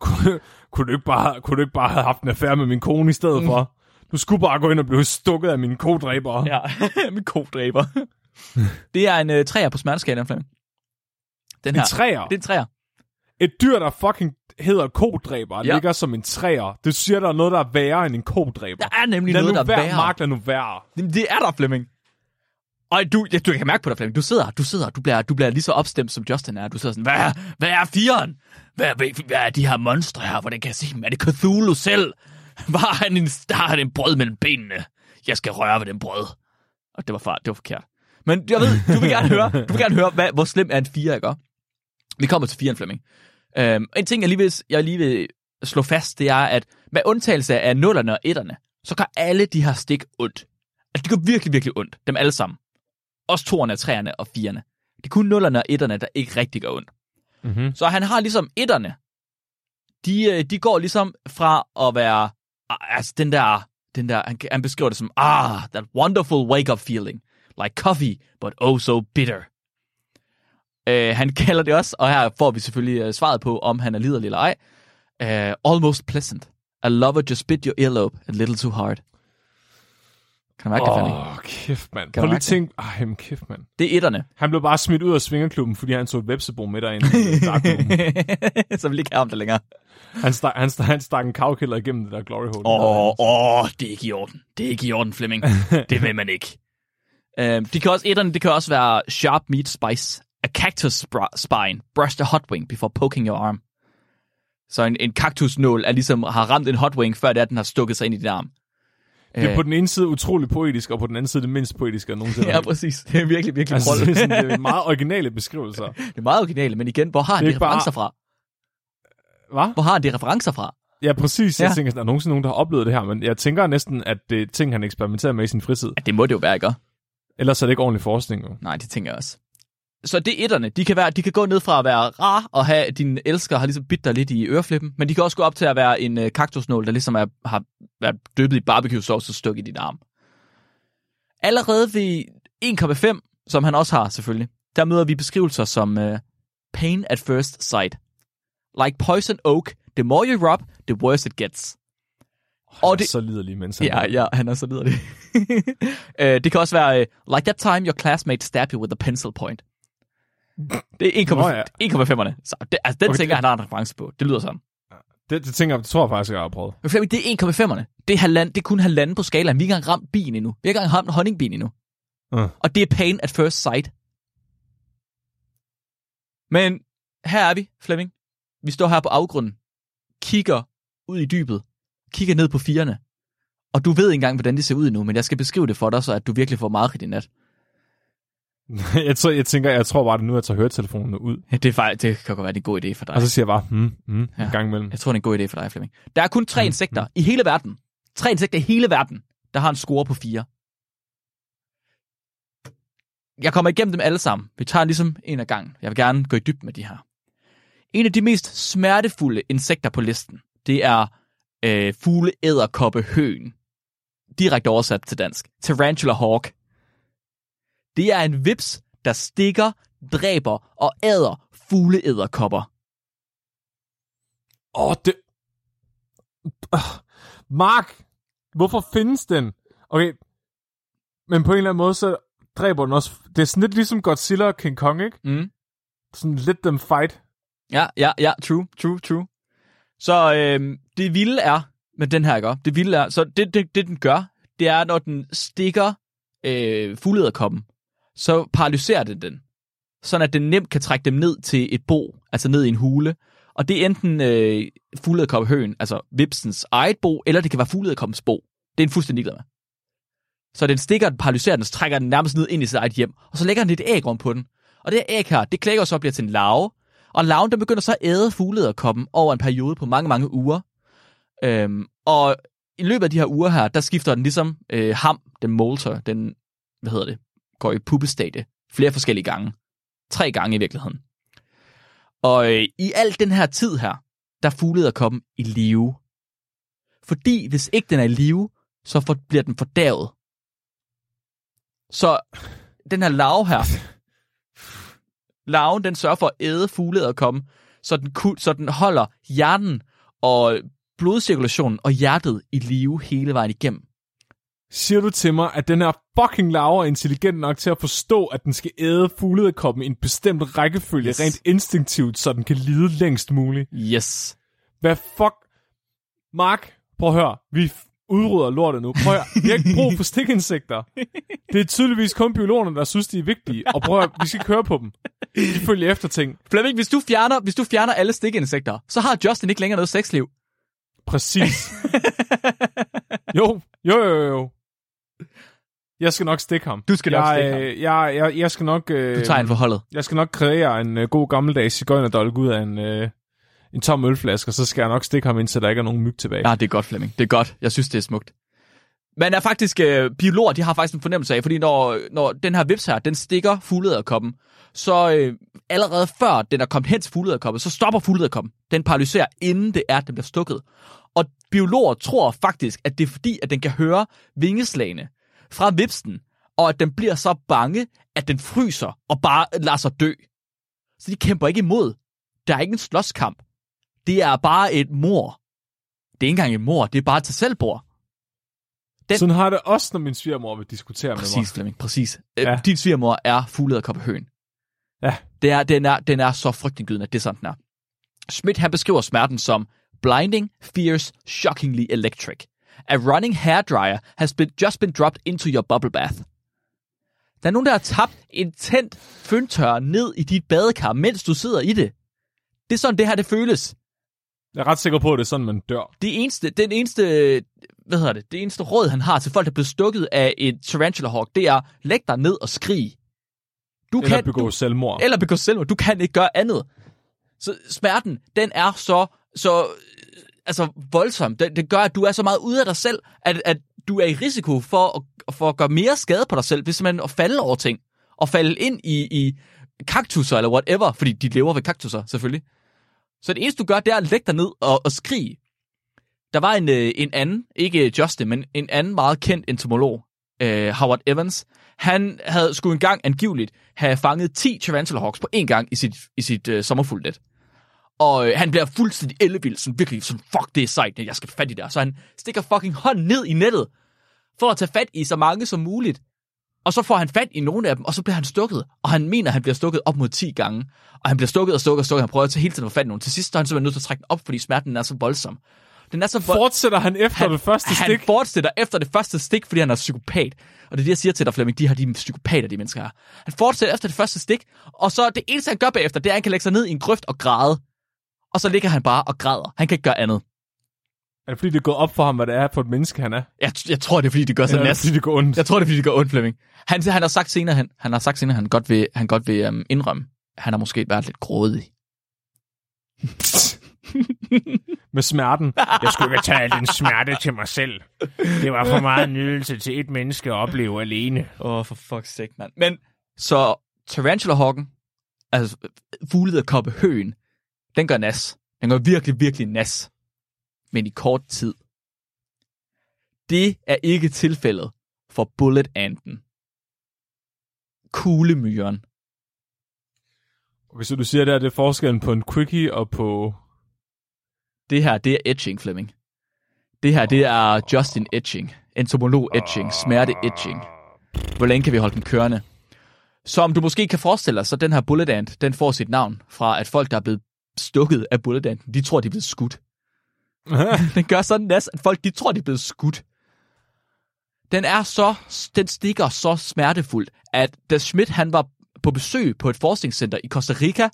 kunne, kunne, du ikke bare, kunne du ikke bare have haft en affære med min kone i stedet for? Du skulle bare gå ind og blive stukket af mine kodræber. Ja, min kodræber. det er en uh, træer på smerteskalaen, Flemming. Den En her. træer. Det er en træer. Et dyr, der fucking hedder kodræber, Ja. ligger som en træer. Det siger, der er noget, der er værre end en kodræber. Der er nemlig lad noget, nu der er værre. Mark, lad nu være. Jamen, Det er der, Flemming. Og du, ja, du kan mærke på dig, Flemming. Du sidder, du sidder, du bliver, du bliver lige så opstemt, som Justin er. Du sidder sådan, hvad er, hvad er firen? Hvad, hvad, hvad er de her monstre her? Hvordan kan jeg se dem? Er det Cthulhu selv? Var han en, der har en brød mellem benene? Jeg skal røre ved den brød. Og det var, far, det var forkert. Men jeg ved, du vil gerne høre, du vil gerne høre hvad, hvor slem er en fire, ikke? Vi kommer til firen, Flemming. Øhm, en ting, jeg lige, vil, jeg lige vil slå fast, det er, at med undtagelse af nullerne og etterne, så gør alle de her stik ondt. Altså, det gør virkelig, virkelig ondt. Dem alle sammen. Også toerne, treerne og firerne. Det er kun nullerne og etterne, der ikke rigtig gør ondt. Mm-hmm. Så han har ligesom etterne. De, øh, de går ligesom fra at være, ah, altså den der, den der, han, han beskriver det som, ah, that wonderful wake-up feeling. Like coffee, but oh so bitter. Uh, han kalder det også, og her får vi selvfølgelig uh, svaret på, om han er liderlig eller ej. Uh, almost pleasant. A lover just bit your earlobe a little too hard. Kan du mærke det, Fanny? Åh, oh, kæft, mand. Kan Prøv lige tænk... Ej, men kæft, mand. Det er etterne. Han blev bare smidt ud af svingerklubben, fordi han så et vepsebo med derinde. så vil ikke have ham der længere. han, stak, han, stak, han stak en kavkælder igennem det der glory hole. Åh, oh, oh, det er ikke i orden. Det er ikke i orden, Flemming. det vil man ikke. Um, de kan også, etterne, det kan også være sharp meat spice. A cactus spine. Brush the hot wing before poking your arm. Så en, en kaktusnål er ligesom, har ramt en hot wing, før det er, at den har stukket sig ind i din arm. Det er Øh, på den ene side utrolig poetisk, og på den anden side det mindst poetiske, jeg nogensinde Ja, præcis. Det er virkelig, virkelig Altså, det, er sådan, det er meget originale beskrivelser. det er meget originalt, men igen, hvor har Det er de ikke bare- referencer fra? Hvad? Hvor har de referencer fra? Ja, præcis. Jeg Ja. tænker, der er nogensinde nogen, der har oplevet det her, men jeg tænker næsten, at det er ting, han eksperimenterer med i sin fritid. Ja, det må det jo være, ikke? Ellers er det ikke ordentlig forskning. Jo. Nej, det tænker jeg også. Så det er etterne. De kan, være, de kan gå ned fra at være rar og have, at din elsker har ligesom bidt dig lidt i øreflippen, men de kan også gå op til at være en øh, kaktusnål, der ligesom er, har været døbet i barbecue sauce og stukket i din arm. Allerede ved 1,5, som han også har selvfølgelig, der møder vi beskrivelser som øh, pain at first sight. Like poison oak, the more you rub, the worse it gets. Og Og det... det- så liderlig, mens han Ja, ja, han er så lyder det. øh, det kan også være, øh, like that time your classmate stabbed you with a pencil point. Det er 1,5'erne. Nå ja. 1,5'erne. Så det, altså, den Okay, tænker det- han har en reference på. Det lyder sådan. Det, det, tænker jeg, det tror jeg faktisk, jeg har prøvet. Men det er 1,5'erne. Det er, halvand, det er kun halvanden på skalaen. Vi har ikke engang ramt bien endnu. Vi har ikke engang ramt honningbien endnu. Uh. Og det er pain at first sight. Men her er vi, Flemming. Vi står her på afgrunden. Kigger ud i dybet. Kigger ned på firerne. Og du ved ikke engang, hvordan det ser ud endnu, men jeg skal beskrive det for dig, så at du virkelig får meget i nat. jeg, tror, jeg tænker, jeg tror bare, det nu, jeg tager høretelefonen ud. Ja, det, er faktisk, det kan godt være, det er en god idé for dig. Og så siger jeg bare, hmm, hmm, Ja. en gang imellem. Jeg tror, det er en god idé for dig, Flemming. Der er kun tre insekter i hele verden. Tre insekter i hele verden, der har en score på fire. Jeg kommer igennem dem alle sammen. Vi tager ligesom en af gangen. Jeg vil gerne gå i dybden med de her. En af de mest smertefulde insekter på listen, det er øh, fugleæderkoppe høen. Direkte oversat til dansk. Tarantula hawk. Det er en vips, der stikker, dræber og æder fugleæderkopper. Åh, det... Uh, Mark, hvorfor findes den? Okay, men på en eller anden måde, så dræber den også... Det er sådan lidt ligesom Godzilla og King Kong, ikke? Mm. Sådan let them fight. Ja, ja, ja, true, true, true. Så øh, det vilde er, med den her, ikke? Det vilde er, så det, det, det den gør, det er, når den stikker øh, fuglederkoppen, så paralyserer det den. Sådan at den nemt kan trække dem ned til et bo, altså ned i en hule. Og det er enten øh, fuglederkoppehøen, altså vipsens eget bo, eller det kan være fuglederkoppens bo. Det er en fuldstændig glad med. Så den stikker, den paralyserer den, så trækker den nærmest ned ind i sit eget hjem, og så lægger den et æg om på den. Og det her æg her, det klækker så og bliver til en larve, og larven den begynder så at æde fuglederkoppen over en periode på mange, mange uger. Øhm, og i løbet af de her uger her, der skifter den ligesom øh, ham, den molter, den, hvad hedder det, går i puppestate flere forskellige gange. Tre gange i virkeligheden. Og øh, i al den her tid her, der fuglede koppen i live. Fordi hvis ikke den er i live, så for, bliver den fordavet. Så den her larve her, larven den sørger for at æde fuglederkoppen, så den, så den holder hjernen og blodcirkulationen og hjertet i live hele vejen igennem. Siger du til mig, at den her fucking larve er intelligent nok til at forstå, at den skal æde fuglederkoppen i en bestemt rækkefølge, Yes. rent instinktivt, så den kan lide længst muligt? Yes. Hvad fuck? Mark, prøv at høre. Vi udrydder lortet nu. Prøv at høre. Vi har ikke brug for stikinsekter. Det er tydeligvis kun biologerne, der synes, de er vigtige. Og prøv at høre, vi skal køre på dem. De følger efter ting. Flemming, hvis du fjerner, hvis du fjerner alle stikinsekter, så har Justin ikke længere noget sexliv. Præcis. Jo, jo, jo, jo. Jeg skal nok stikke ham. Du skal nok jeg, stikke ham. øh, Jeg, jeg, jeg skal nok... Øh, Du tager en forholdet. Jeg skal nok kreere en øh, god gammeldags cigøjnerdolk ud af en, øh, en tom ølflaske, og så skal jeg nok stikke ham ind, så der ikke er nogen myg tilbage. Ja, det er godt, Flemming. Det er godt. Jeg synes, det er smukt. Men er faktisk, øh, biologer, de har faktisk en fornemmelse af, fordi når, når den her vips her, den stikker fuglederkoppen, så øh, allerede før den er kommet hen til fuglederkoppen, så stopper fuglederkoppen. Den paralyserer, inden det er, at den bliver stukket. Og biologer tror faktisk, at det er fordi, at den kan høre vingeslagene fra vipsen, og at den bliver så bange, at den fryser og bare lader sig dø. Så de kæmper ikke imod. Der er ikke en slåskamp. Det er bare et mor. Det er ikke engang et mor, det er bare et selvbord. den- Sådan har det også, når min svigermor vil diskutere med Præcis, Flemming, præcis. Ja. Ja. Din svigermor er fuglederkoppehøen. Ja. Det er, den, er, den er så frygtindgydende, at det er sådan, den er. Schmidt han beskriver smerten som blinding, fierce, shockingly electric. A running hairdryer has been, just been dropped into your bubble bath. Der er nogen, der har tabt en tændt føntør ned i dit badekar, mens du sidder i det. Det er sådan, det her det føles. Jeg er ret sikker på, at det er sådan, man dør. Det eneste, den eneste, hvad hedder det, det eneste råd, han har til folk, der er blevet stukket af et tarantula hawk, det er, læg dig ned og skrig. Du Eller kan, begå du, selvmord. eller begå selvmord. Du kan ikke gøre andet. Så smerten, den er så, så altså voldsom. Det, det gør, at du er så meget ude af dig selv, at, at du er i risiko for at, for at gøre mere skade på dig selv, hvis man at falde over ting. Og falde ind i, i kaktusser eller whatever, fordi de lever ved kaktusser, selvfølgelig. Så det eneste, du gør, det er at lægge dig ned og, og skrige. Der var en, øh, en anden, ikke Justin, men en anden meget kendt entomolog, øh, Howard Evans. Han havde skulle engang angiveligt have fanget 10 Tarantula Hawks på én gang i sit, i sit øh, sommerfuldnet. Og øh, han bliver fuldstændig ellevild, sådan virkelig sådan, fuck, det er sejt, jeg skal fat i der. Så han stikker fucking hånden ned i nettet, for at tage fat i så mange som muligt. Og så får han fat i nogle af dem, og så bliver han stukket. Og han mener, at han bliver stukket op mod 10 gange. Og han bliver stukket og stukket og stukket. Han prøver til hele tiden at få fat i nogen. Til sidst så er han simpelthen nødt til at trække den op, fordi smerten er så voldsom. Den er så vold... Fortsætter han efter han, det første han stik? fortsætter efter det første stik, fordi han er psykopat. Og det er det, jeg siger til dig, Flemming. De har de psykopater, de mennesker her. Han fortsætter efter det første stik, og så det eneste, han gør bagefter, det er, at han kan lægge sig ned i en grøft og græde. Og så ligger han bare og græder. Han kan ikke gøre andet. Er det fordi, det er gået op for ham, hvad det er for et menneske, han er? Jeg, jeg tror, det er, fordi de gør det næst. fordi, det går ondt? Jeg tror, det er, fordi det gør ondt, Flemming. Han, han har sagt senere, han, han har sagt senere, han godt vil, han godt vil um, indrømme, at han har måske været lidt grådig. Med smerten. Jeg skulle ikke tage al den smerte til mig selv. Det var for meget nydelse til et menneske at opleve alene. Åh, oh, for fuck's sake, mand. Men, så Tarantula Hawken, altså fuglederkoppe høen, den gør nas. Den gør virkelig, virkelig nas. Men i kort tid. Det er ikke tilfældet for bullet anden. Kuglemyren. Okay, så du siger, der, det er forskellen på en quickie og på... Det her, det er etching, Flemming. Det her, det er Justin Etching. Entomolog Etching. Smerte Etching. Hvor længe kan vi holde den kørende? Som du måske kan forestille dig, så den her bullet ant, den får sit navn fra, at folk, der er blevet stukket af bullet anten, de tror, de er blevet skudt. den gør sådan at folk, de tror, de er blevet skudt. Den er så, den stikker så smertefuldt, at da Schmidt, han var på besøg på et forskningscenter i Costa Rica,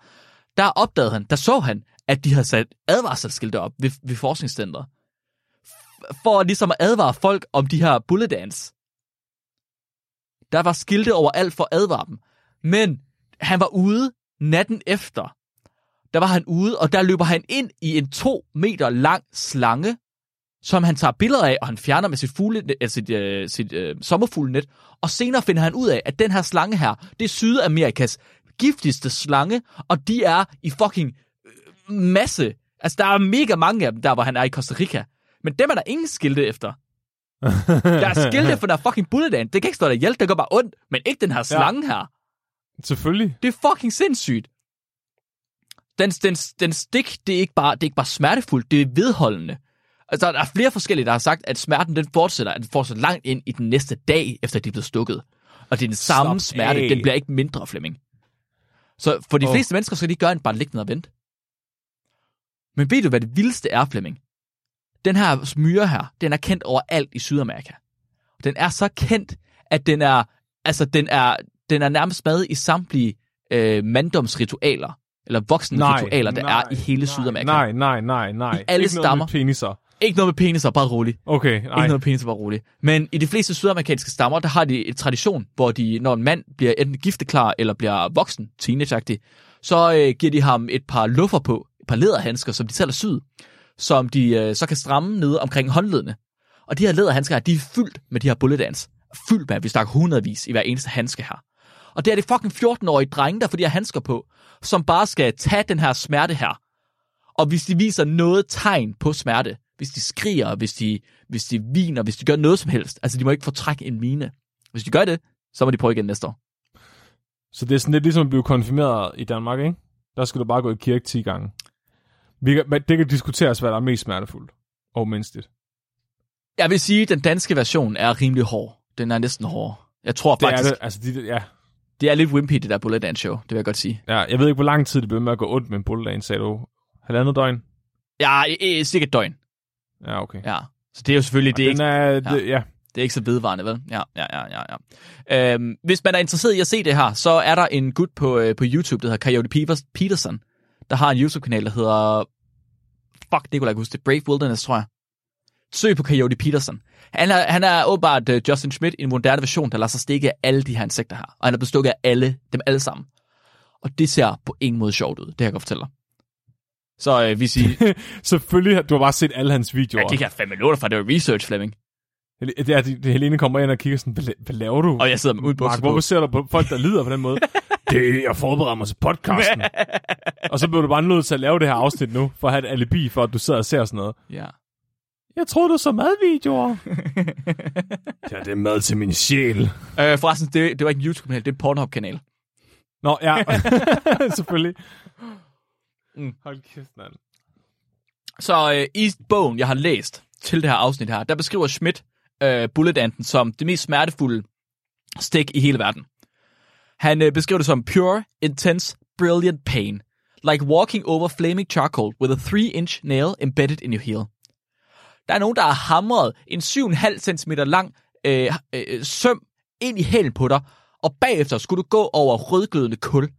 der opdagede han, der så han, at de havde sat advarselsskilte op ved, ved forskningscenteret. For ligesom at advare folk om de her bullet ants. Der var skilte overalt for at advare dem. Men han var ude natten efter. Der var han ude, og der løber han ind i en to meter lang slange, som han tager billeder af, og han fjerner med sit, fugle, altså sit, øh, sit øh, sommerfuglenet. Og senere finder han ud af, at den her slange her, det er Sydamerikas giftigste slange, og de er i fucking øh, masse. Altså, der er mega mange af dem, der hvor han er i Costa Rica. Men dem er der ingen skilte efter. Der er skilte for der er fucking bullet ant. Det kan ikke stå der ihjel, det går bare ondt. Men ikke den her slange her. Selvfølgelig. Det er fucking sindssygt. Den, den, den stik, det er, ikke bare, det er ikke bare smertefuldt, det er vedholdende. Altså, der er flere forskellige, der har sagt, at smerten den fortsætter, at den fortsætter langt ind i den næste dag, efter de er blevet stukket. Og det er den samme Slap smerte, af. den bliver ikke mindre, Flemming. Så for de Åh. fleste mennesker, så kan de gøre en bare liggende og vente. Men ved du, hvad det vildeste er, Flemming? Den her smyre her, den er kendt overalt i Sydamerika. Den er så kendt, at den er, altså, den er, den er nærmest med i samtlige øh, manddomsritualer, eller voksne ritualer, der er i hele Sydamerika. Nej, nej, nej, nej. I alle Ikke noget stammer. med peniser. Ikke noget med peniser, bare rolig. Okay, Ikke nej. noget penis, bare rolig. Men i de fleste sydamerikanske stammer, der har de en tradition, hvor de, når en mand bliver enten gifteklar eller bliver voksen, teenageagtig, så øh, giver de ham et par luffer på, et par læderhandsker, som de selv har syet, som de øh, så kan stramme nede omkring håndledene. Og de her læderhandsker her, de er fyldt med de her bullet ants. Fyldt med, vi snakker hundredvis i hver eneste handske her. Og det er det fucking 14-årige drenge, der får de her handsker på, som bare skal tage den her smerte her. Og hvis de viser noget tegn på smerte, hvis de skriger, hvis de, hvis de viner, hvis de gør noget som helst, altså de må ikke få træk en mine. Hvis de gør det, så må de prøve igen næste år. Så det er sådan lidt ligesom at blive konfirmeret i Danmark, ikke? Der skal du bare gå i kirke 10 gange. Vi kan, det kan diskuteres, hvad der er mest smertefuldt og menneskeligt. Jeg vil sige, at den danske version er rimelig hård. Den er næsten hård. Jeg tror Det faktisk, er det, altså de, ja, det er lidt wimpy, det der Bullet Dance Show. Det vil jeg godt sige. ja. Jeg ved ikke, hvor lang tid det bliver med at gå ondt med en bulledagen, sagde du. Halvandet døgn? Ja, øh, cirka et døgn. Ja, okay. Ja. Så det er jo selvfølgelig, det er, ikke, er, det, ja. det er ikke så vedvarende, vel? Ja, ja, ja, ja. ja. Øhm, hvis man er interesseret i at se det her, så er der en gut på, øh, på YouTube, der hedder Coyote Peters- Peterson, der har en YouTube-kanal, der hedder... Fuck, det kunne jeg ikke huske det. Brave Wilderness, tror jeg. Søg på Coyote Peterson. Han er, han er åbenbart uh, Justin Schmidt i en moderne version, der lader sig stikke af alle de her insekter her. Og han er blevet stukket af alle, dem alle sammen. Og det ser på ingen måde sjovt ud, det kan jeg godt fortælle dig. Så øh, vi siger, Selvfølgelig, har- du har bare set alle hans videoer. jeg kigger fem minutter fra, det var research, Flemming. Det er, det, det, Helene kommer ind og kigger sådan, hvad, hvad laver du? Og jeg sidder med uden Mark, bukser på. hvorfor ser du på folk, der lider på den måde? det, jeg forbereder mig til podcasten. og så bliver du bare nødt til at lave det her afsnit nu, for at have et alibi for, at du sidder og ser sådan noget. Ja. Jeg troede, du så madvideoer. ja, det er mad til min sjæl. Øh, forresten, det, det var ikke en YouTube-kanal, det er en Pornhub-kanal. Nå, ja. Selvfølgelig. Mm. Hold kæft, mand. Så øh, i bogen, jeg har læst til det her afsnit her, der beskriver Schmidt øh, bullet anten som det mest smertefulde stik i hele verden. Han øh, beskriver det som pure, intense, brilliant pain. Like walking over flaming charcoal with a 3-inch nail embedded in your heel. Der er nogen, der har hamret en 7,5 cm lang øh, øh, søm ind i hælen på dig, og bagefter skulle du gå over rødglødende kul.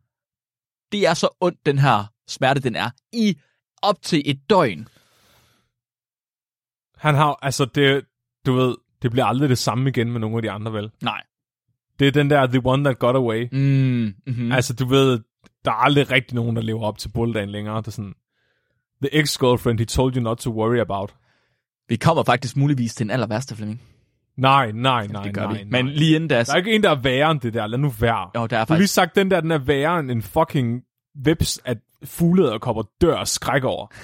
Det er så ondt, den her smerte, den er, i op til et døgn. Han har, altså det, du ved, det bliver aldrig det samme igen med nogle af de andre, vel? Nej. Det er den der, the one that got away. Mm, mm-hmm. Mm. Altså, du ved, der er aldrig rigtig nogen, der lever op til bulldagen længere. Det er sådan, the ex-girlfriend he told you not to worry about. Vi kommer faktisk muligvis til den aller værste, Flemming. Nej, nej, nej, Det gør nej, vi. nej. Men lige inden da... Der er ikke en, der er værre end det der. Lad nu være. Jo, der er Du har lige faktisk... sagt, den der, den er værre end en fucking vips, at fuglederkopper dør og skræk over.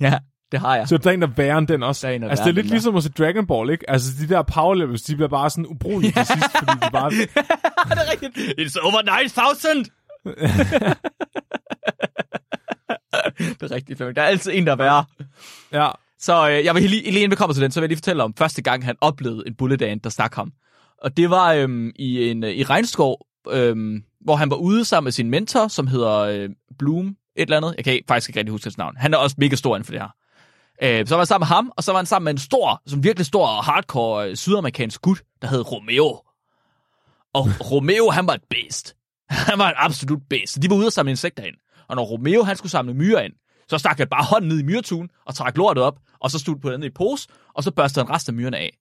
Ja, det har jeg. Så der er en, der er værre end den også. Der er en, der er altså, det er lidt den ligesom at se Dragon Ball, ikke? Altså, de der power levels, de bliver bare sådan ubrugelige til sidst, fordi de bare... det er rigtigt. It's over 9000! det er rigtigt, Flemming. Der er altid en, der er værre. Ja, så øh, jeg vil lige, lige inden vi kommer til den, så vil jeg lige fortælle om første gang, han oplevede en bullet ant, der stak ham. Og det var øhm, i en øh, i regnskov, øhm, hvor han var ude sammen med sin mentor, som hedder øh, Bloom, et eller andet. Jeg kan ikke, faktisk ikke rigtig huske hans navn. Han er også mega stor inden for det her. Øh, så var han sammen med ham, og så var han sammen med en stor, som virkelig stor og hardcore øh, sydamerikansk gut, der hed Romeo. Og Romeo, han var et beast. Han var et absolut beast. Så de var ude og samle insekter ind. Og når Romeo, han skulle samle myrer ind, så stak han bare hånden ned i myretuen, og trak lortet op, og så stod på den i pose, og så børstede han resten af myrerne af.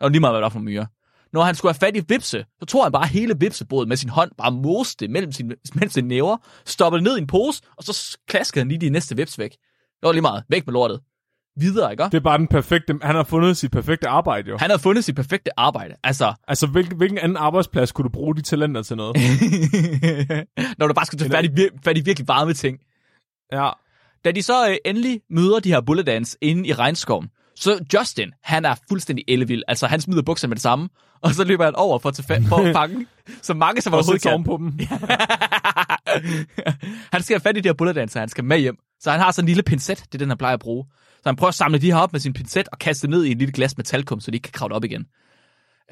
Og lige meget, hvad der var for myrer. Når han skulle have fat i vipse, så tog han bare hele vipsebordet med sin hånd, bare moste det mellem, sin, mellem sine næver, stoppede det ned i en pose, og så klaskede han lige de næste vips væk. Det var lige meget. Væk med lortet. Videre, ikke? Det er bare den perfekte... Han har fundet sit perfekte arbejde, jo. Han havde fundet sit perfekte arbejde. Altså, Altså, hvilken, hvilken anden arbejdsplads kunne du bruge de talenter til noget? når du bare skal tage fat i, vir- fat i virkelig varme ting. ja. Da de så øh, endelig møder de her bullet ants inde i regnskoven, så Justin, han er fuldstændig ellevild. Altså, han smider bukserne med det samme, og så løber han over for at, tage fat, for at fange så mange som overhovedet kan. på dem. han skal have fat i de her bullet så han skal med hjem. Så han har sådan en lille pincet, det er den, han plejer at bruge. Så han prøver at samle de her op med sin pincet og kaste ned i en lille glas metalkum, så de ikke kan kravle op igen.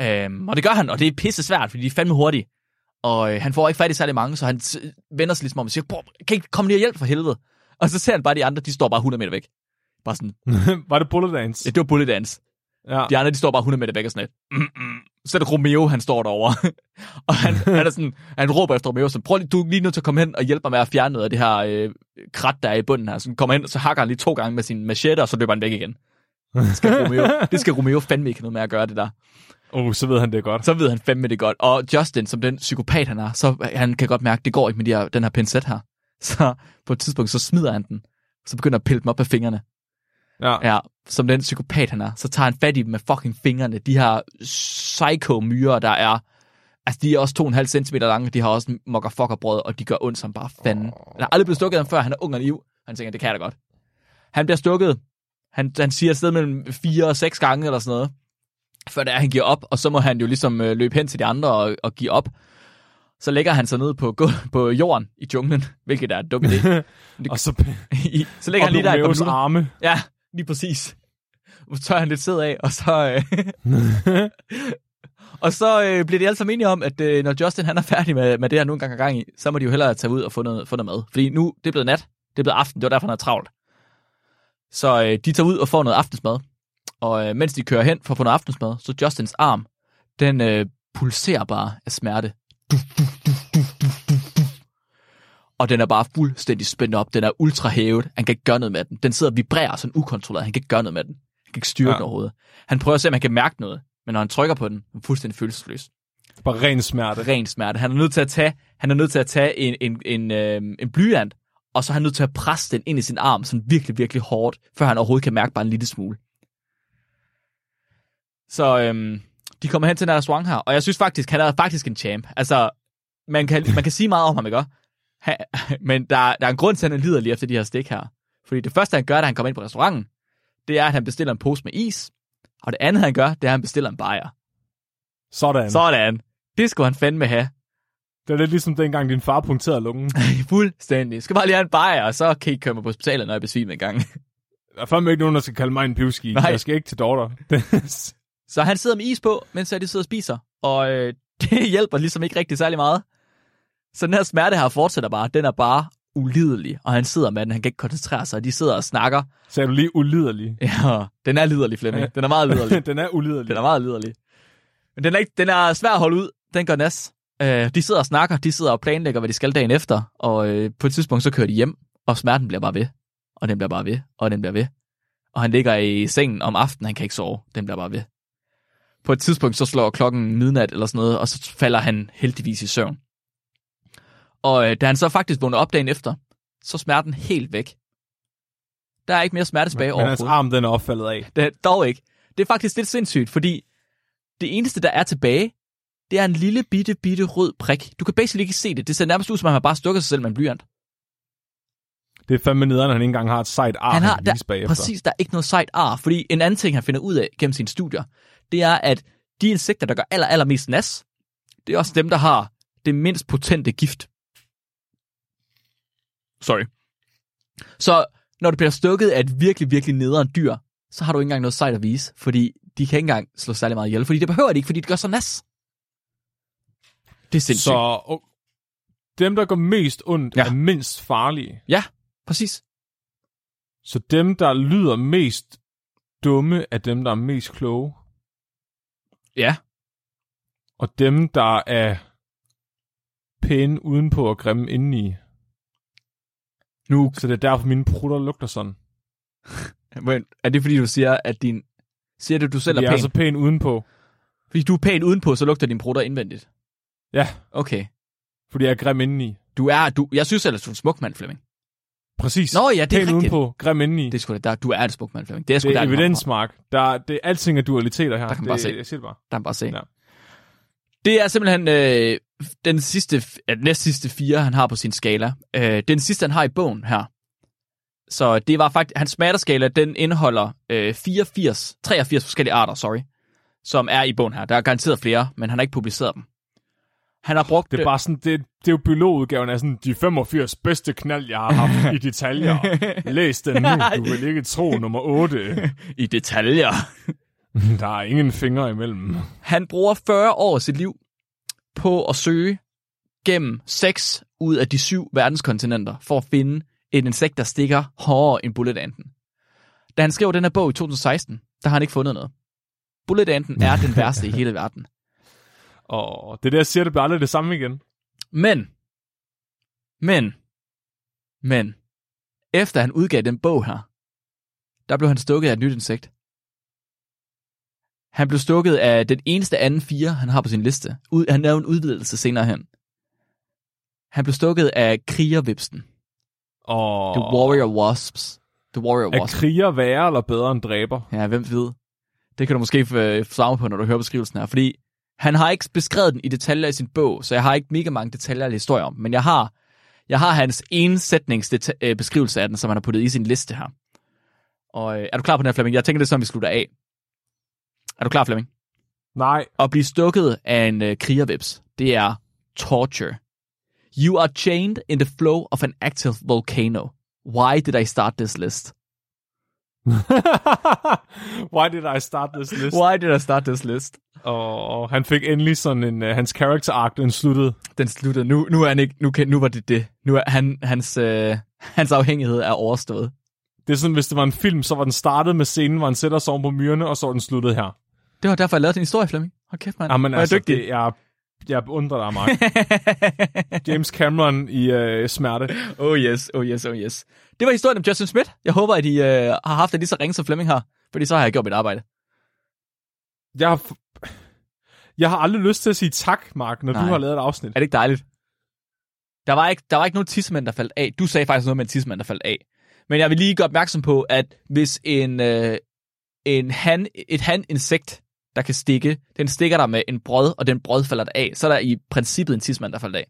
Øhm, og det gør han, og det er pisse svært, fordi de er fandme hurtige. Og øh, han får ikke fat i særlig mange, så han vender sig ligesom om og siger, "Bror, kan I ikke komme lige og hjælpe for helvede? Og så ser han bare de andre, de står bare 100 meter væk. Bare sådan, var det bullet dance? ja, det var bullet ants. Ja. De andre, de står bare 100 meter væk og sådan lidt. Mm, mm. Så er det Romeo, han står derovre. og han, han, er sådan, han råber efter Romeo, så prøv lige, du er lige nødt til at komme hen og hjælpe mig med at fjerne noget af det her øh, krat, der er i bunden her. Så han kommer hen, og så hakker han lige to gange med sin machete, og så løber han væk igen. Det skal Romeo, det skal Romeo fandme ikke noget med at gøre, det der. Oh, så ved han det godt. Så ved han fandme det godt. Og Justin, som den psykopat han er, så han kan godt mærke, at det går ikke med de her, den her pincet her. Så på et tidspunkt, så smider han den. Så begynder at pille dem op af fingrene. Ja. Ja, som den psykopat han er, så tager han fat i dem med fucking fingrene. De her psycho-myrer, der er... Altså, de er også 2,5 cm lange, de har også motherfucker-brød, og de gør ondt som bare fanden. Han har aldrig blevet stukket af før, han er ung og liv. Han tænker, det kan jeg da godt. Han bliver stukket, han, han siger et sted mellem 4 og 6 gange eller sådan noget, før det er, han giver op, og så må han jo ligesom øh, løbe hen til de andre og, og give op. Så lægger han sig ned på, på jorden i junglen, hvilket er en dum idé. Og så, I- så lægger han lige der et par arme. Ja, lige præcis. Så tør han lidt sæd af, og så... Øh, og så øh, bliver de alle sammen enige om, at øh, når Justin han er færdig med, med det, han nu engang er gang i, så må de jo hellere tage ud og få noget, få noget mad. Fordi nu, det er blevet nat, det er blevet aften, det var derfor, han er travlt. Så øh, de tager ud og får noget aftensmad. Og øh, mens de kører hen for at få noget aftensmad, så Justins arm, den øh, pulserer bare af smerte. Og den er bare fuldstændig spændt op. Den er ultra hævet. Han kan ikke gøre noget med den. Den sidder og vibrerer sådan ukontrolleret. Han kan ikke gøre noget med den. Han kan ikke styre Ja. ja. den overhovedet. Han prøver at se, om han kan mærke noget. Men når han trykker på den, er han fuldstændig følelsesløs. Bare ren smerte. Ren smerte. Han er nødt til at tage, han er nødt til at tage en, en, en, øh, en blyant, og så er han nødt til at presse den ind i sin arm, sådan virkelig, virkelig hårdt, før han overhovedet kan mærke bare en lille smule. Så øhm, de kommer hen til den her restaurant her, og jeg synes faktisk, han er faktisk en champ. Altså, man kan, man kan sige meget om ham, ikke? Han, men der, der er en grund til, at han lider lige efter de her stik her. Fordi det første, han gør, da han kommer ind på restauranten, det er, at han bestiller en pose med is. Og det andet, han gør, det er, at han bestiller en bajer. Sådan. Så. Sådan. Det skulle han fandme have. Det er lidt ligesom dengang, din far punkterede lungen. Fuldstændig. Skal bare lige have en bajer, og så kan I køre mig på hospitalet, når jeg besvimer en gang. Der er fandme ikke nogen, der skal kalde mig en pivski. Nej. Jeg skal ikke til daughter. Så han sidder med is på, mens de sidder og spiser. Og øh, det hjælper ligesom ikke rigtig særlig meget. Så den her smerte her fortsætter bare. Den er bare ulidelig. Og han sidder med den, han kan ikke koncentrere sig. De sidder og snakker. Sagde du lige uliderlig. Ja, den er liderlig, Flemming. Den er meget liderlig. Den er uliderlig. Den er meget liderlig. Men den er, ikke, den er svær at holde ud. Den går nas. Øh, de sidder og snakker. De sidder og planlægger, hvad de skal dagen efter. Og øh, på et tidspunkt, så kører de hjem. Og smerten bliver bare ved. Og den bliver bare ved. Og den bliver ved. Og han ligger i sengen om aftenen. Han kan ikke sove. Den bliver bare ved. På et tidspunkt, så slår klokken midnat eller sådan noget. Og så falder han heldigvis i søvn. Og øh, da han så faktisk vågner op dagen efter, så er smerten helt væk. Der er ikke mere smerte tilbage Men hans overhovedet. arm, den er opfaldet af. Det er dog ikke. Det er faktisk lidt sindssygt, fordi det eneste, der er tilbage, det er en lille bitte, bitte rød prik. Du kan basically ikke se det. Det ser nærmest ud, som om han bare stukker sig selv med en blyant. Det er fandme nederen, at han ikke engang har et sejt arm, han har, kan der, bagefter. præcis, der er ikke noget sejt ar, fordi en anden ting, han finder ud af gennem sine studier, det er, at de insekter, der gør aller, allermest nas, det er også dem, der har det mindst potente gift. Sorry. Så når du bliver stukket af et virkelig, virkelig nederen dyr, så har du ikke engang noget sejt at vise, fordi de kan ikke engang slå særlig meget ihjel, fordi det behøver de ikke, fordi det gør så nas. Det er sindssygt. Så og, dem, der går mest ondt, Ja. er mindst farlige. Ja, præcis. Så dem, der lyder mest dumme, er dem, der er mest kloge. Ja, Og dem, der er pæne udenpå og grimme indeni, Nu, Så det er derfor, mine prutter lugter sådan. men, er det fordi, du siger, at din... Siger du, du selv Jeg er er pæn? så pæn udenpå. Fordi du er pæn udenpå, så lugter din brutter indvendigt. Ja, Okay. fordi jeg er grim indeni. Du er, du, jeg synes ellers, du er en smuk mand, Flemming. Præcis. Nå ja, det er rigtigt. udenpå, grim indeni. Det er sgu da, der, du er en smuk mand, Flemming. Det er sgu det er der, evidens, Mark. Der, det er alting af dualiteter her. Der kan man det, bare se. Jeg siger det bare. Der kan man bare se. Ja. Det er simpelthen øh, den sidste, ja, næst sidste fire, han har på sin skala. Øh, den sidste, han har i bogen her. Så det var faktisk, hans smatterskala, den indeholder øh, 84, 83 forskellige arter, sorry, som er i bogen her. Der er garanteret flere, men han har ikke publiceret dem. Han har brugt... Det er bare sådan, det, det er jo biologudgaven af sådan, de 85 bedste knald, jeg har haft i detaljer. Læs den nu, du vil ikke tro nummer 8. i detaljer. Der er ingen fingre imellem. Han bruger 40 år af sit liv på at søge gennem seks ud af de syv verdenskontinenter for at finde et insekt, der stikker hårdere end bulletanten. Da han skrev den her bog i 2016, der har han ikke fundet noget. Bulletanten er den værste i hele verden. Og det der jeg siger, det bliver aldrig det samme igen. Men, men, men, efter han udgav den bog her, der blev han stukket af et nyt insekt. Han blev stukket af den eneste anden fire, han har på sin liste. Ud, han lavede en udvidelse senere hen. Han blev stukket af krigervipsten. Og The Warrior Wasps. The Warrior er Wasp. kriger værre eller bedre end dræber? Ja, hvem ved? Det kan du måske få svar på, når du hører beskrivelsen her. Fordi han har ikke beskrevet den i detaljer i sin bog, så jeg har ikke mega mange detaljer eller historier om. Men jeg har, jeg har hans deta- øh, af den, som han har puttet i sin liste her. Og øh, er du klar på den her, Flemming? Jeg tænker, det er sådan, vi slutter af. Er du klar, Flemming? Nej. At blive stukket af en øh, krigervips, det er torture. You are chained in the flow of an active volcano. Why did I start this list? Why did I start this list? Why did I start this list? Og han fik endelig sådan en, uh, hans character arc, den sluttede. Den sluttede. Nu, nu, er han ikke, nu, kan, nu var det det. Nu er han, hans, øh, hans afhængighed er overstået. Det er sådan, hvis det var en film, så var den startet med scenen, hvor han sætter sig oven på myrerne, og så var den sluttet her. Det var derfor, jeg lavede den historie, Flemming. Hold kæft, mand. Jamen er altså, jeg dygtig. det, jeg, jeg beundrer dig, Mark. James Cameron i uh, smerte. oh yes, oh yes, oh yes. Det var historien om Justin Smith. Jeg håber, at I øh, har haft det lige så ringe som Flemming har. Fordi så har jeg gjort mit arbejde. Jeg har, jeg har aldrig lyst til at sige tak, Mark, når Nej. du har lavet et afsnit. Er det ikke dejligt? Der var ikke, der var ikke nogen tidsmænd, der faldt af. Du sagde faktisk noget med en tidsmand, der faldt af. Men jeg vil lige gøre opmærksom på, at hvis en, øh, en han, et han-insekt, der kan stikke, den stikker der med en brød, og den brød falder der af, så er der i princippet en tidsmand, der faldt af.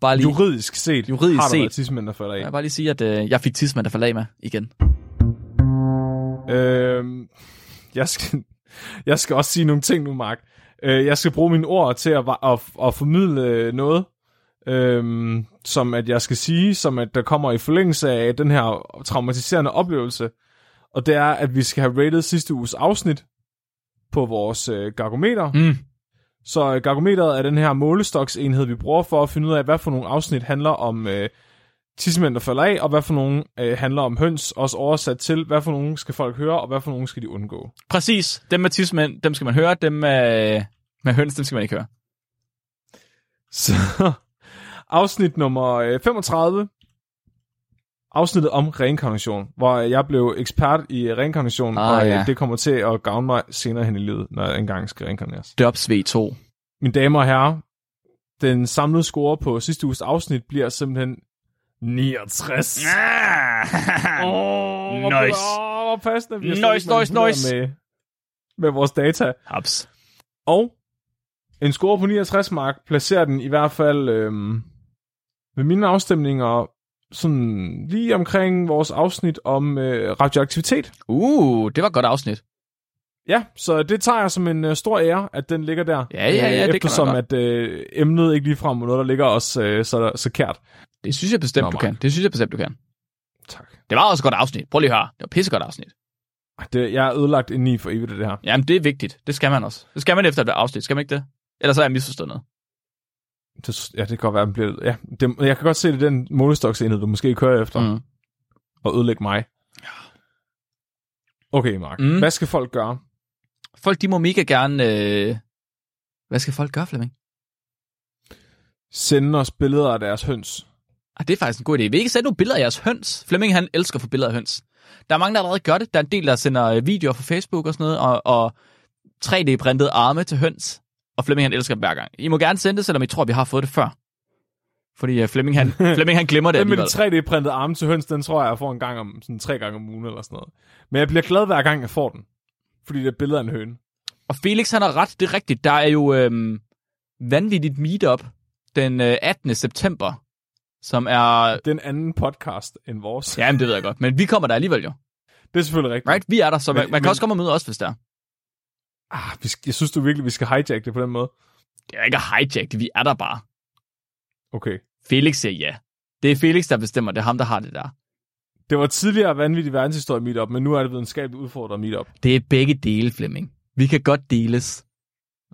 Bare lige, Juridisk set Juridisk har der set. været tidsmænd, der falder af. jeg vil bare lige sige, at øh, jeg fik tidsmand, der faldt af med igen. Øhm, jeg, skal, jeg skal også sige nogle ting nu, Mark. Øh, jeg skal bruge mine ord til at, at, at formidle noget, øhm, som at jeg skal sige, som at der kommer i forlængelse af den her traumatiserende oplevelse. Og det er, at vi skal have rated sidste uges afsnit på vores øh, gargometer. Mm. Så øh, gargometeret er den her målestoksenhed, vi bruger for at finde ud af, hvad for nogle afsnit handler om øh, tissemænd, der falder af, og hvad for nogle øh, handler om høns, også oversat til, hvad for nogle skal folk høre, og hvad for nogle skal de undgå. Præcis. Dem med tidsmænd, dem skal man høre. Dem med, med høns, dem skal man ikke høre. Så afsnit nummer øh, 35, afsnittet om reinkarnation, hvor jeg blev ekspert i reinkarnation, Ah, og øh, ja. det kommer til at gavne mig senere hen i livet, når jeg engang skal reinkarneres. Døbs V2. Mine damer og herrer, den samlede score på sidste uges afsnit bliver simpelthen 69. Åh, hvor Nice. Åh, hvor passende. Vi Nice, nice, nice. Med, med vores data. Haps. Og en score på 69 mark placerer den i hvert fald øhm, ved mine afstemninger sådan lige omkring vores afsnit om øh, radioaktivitet. Uh, det var et godt afsnit. Ja, så det tager jeg som en øh, stor ære, at den ligger der. Ja, ja, ja, det kan man Eftersom godt. at øh, emnet ikke ligefrem er noget, der ligger os øh, så, så kært. Det synes jeg bestemt, Nå, du kan. Det synes jeg bestemt, du kan. Tak. Det var også et godt afsnit. Prøv lige at høre. Det var et pissegodt afsnit. Det, jeg er ødelagt indeni for evigt af det her. Jamen, det er vigtigt. Det skal man også. Det skal man efter et afsnit. Skal man ikke det? Ellers har jeg misforstået noget. Det, ja, det kan godt være, den bliver... Ja, det, jeg kan godt se, det er den målestoksenhed, du måske kører efter, mm. Og ødelægge mig. Okay, Mark. Mm. Hvad skal folk gøre? Folk, de må mega gerne... Øh... Hvad skal folk gøre, Flemming? Sende os billeder af deres høns. Ah, det er faktisk en god idé. Vil I ikke sætte nogle billeder af jeres høns? Flemming, han elsker at få billeder af høns. Der er mange, der allerede gør det. Der er en del, der sender øh, videoer fra Facebook og sådan noget, og, og 3D-printede arme til høns. Og Flemming, han elsker det hver gang. I må gerne sende det, selvom I tror, vi har fået det før. Fordi uh, Flemming, han, Flemming, han glemmer det Den med den 3D-printede arme til høns, den tror jeg, jeg får en gang om, sådan tre gange om ugen eller sådan noget. Men jeg bliver glad hver gang, jeg får den. Fordi det er billeder af en høne. Og Felix, han har ret. Det er rigtigt. Der er jo øhm, vanvittigt meetup den øh, 18. september, som er... Det er en anden podcast end vores. Ja, det ved jeg godt. Men vi kommer der alligevel jo. Det er selvfølgelig rigtigt. Right? Vi er der, så man, Men- man kan men- også komme og møde os, hvis der. Ah, vi skal, jeg synes du virkelig, vi skal hijack det på den måde. Det er ikke hijack, vi er der bare. Okay. Felix siger ja. Det er Felix, der bestemmer. Det er ham, der har det der. Det var tidligere vanvittig verdenshistorie meetup, men nu er det videnskabeligt udfordret meetup. Det er begge dele, Flemming. Vi kan godt deles.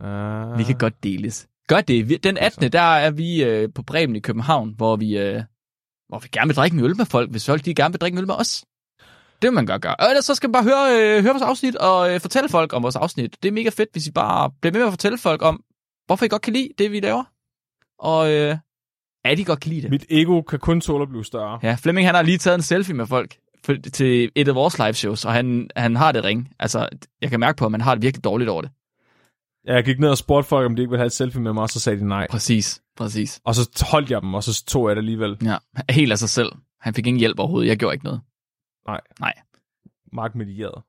Uh, Vi kan godt deles. Gør det. Den 18. der er vi øh, på Bremen i København, hvor vi, øh, hvor vi gerne vil drikke en øl med folk, hvis folk de gerne vil drikke en øl med os. Det vil man godt gøre. Og ellers så skal man bare høre, øh, høre vores afsnit og øh, fortælle folk om vores afsnit. Det er mega fedt, hvis I bare bliver med med at fortælle folk om, hvorfor I godt kan lide det, vi laver. Og øh, at I godt kan lide det. Mit ego kan kun tåle at blive større. Ja, Flemming han har lige taget en selfie med folk til et af vores live shows, og han, han har det ring. Altså, jeg kan mærke på, at man har det virkelig dårligt over det. Ja, Jeg gik ned og spurgte folk, om de ikke ville have et selfie med mig, og så sagde de nej. Præcis, præcis. Og så holdt jeg dem, og så tog jeg det alligevel. Ja, helt af sig selv. Han fik ingen hjælp overhovedet. Jeg gjorde ikke noget. Nej. Nej. Mark medieret.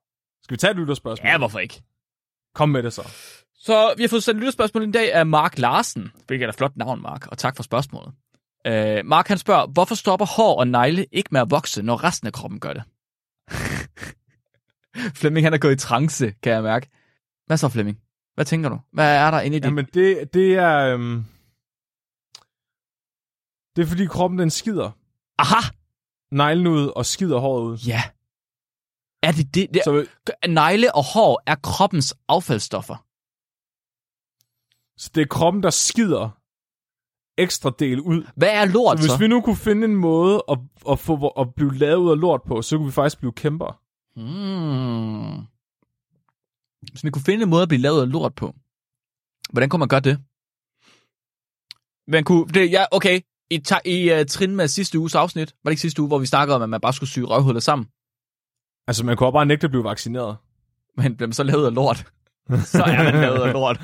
Skal vi tage et lytterspørgsmål? Ja, hvorfor ikke? Kom med det så. Så vi har fået sendt lytterspørgsmål i dag af Mark Larsen, hvilket er et flot navn, Mark, og tak for spørgsmålet. Uh, Mark han spørger, hvorfor stopper hår og negle ikke med at vokse, når resten af kroppen gør det? Flemming han er gået i trance, kan jeg mærke. Hvad så, Flemming? Hvad tænker du? Hvad er der inde i det? Jamen, det, det er... Øhm, det er fordi kroppen den skider Aha! Neglen ud og skider håret ud. Ja. Er det det? det Så, negle og hår er kroppens affaldsstoffer. så det er kroppen, der skider ekstra del ud. Hvad er lort Så så? hvis vi nu kunne finde en måde at, at, få, at blive lavet ud af lort på, så kunne vi faktisk blive kæmper. Mm. Hvis vi kunne finde en måde at blive lavet af lort på, hvordan kunne man gøre det? Man kunne, det, ja, okay, i, ta, i uh, trin med sidste uges afsnit, var det ikke sidste uge, hvor vi snakkede om, at man bare skulle sy røvhullet sammen, Altså, man kunne bare nægte at blive vaccineret. men bliver man så lavet af lort, så er man lavet af lort.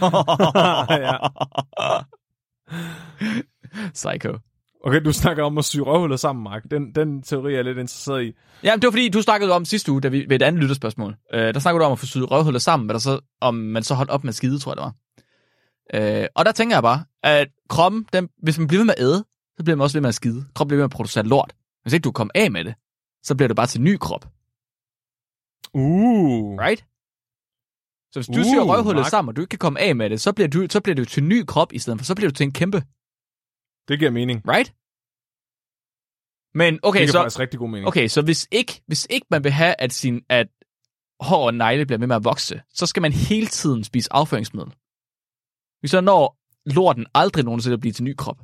Psycho. Okay, du snakker om at sy røvhuller sammen, Mark. Den, den teori er jeg lidt interesseret i. Jamen, det var fordi, du snakkede om sidste uge, da vi, ved et andet lytterspørgsmål. Uh, der snakkede du om at få syet røvhullet sammen, men der så, om man så holdt op med skide, tror jeg det var. Uh, og der tænker jeg bare, at kroppen, den, hvis man bliver ved med at æde, så bliver man også ved med at skide. Kroppen bliver ved med at producere lort. Hvis ikke du kommer af med det, så bliver det bare til ny krop. Uh. Right? Så hvis du Uh, syr røvhullet Mark. sammen, og du ikke kan komme af med det, så bliver, du, så bliver jo til ny krop i stedet for. Så bliver du til en kæmpe. Det giver mening. Right? Men okay, det giver så... faktisk rigtig god mening. Okay, så hvis ikke, hvis ikke man vil have, at, sin, at hår og negle bliver ved med at vokse, så skal man hele tiden spise afføringsmiddel. Hvis så når lorten aldrig nogensinde at blive til ny krop.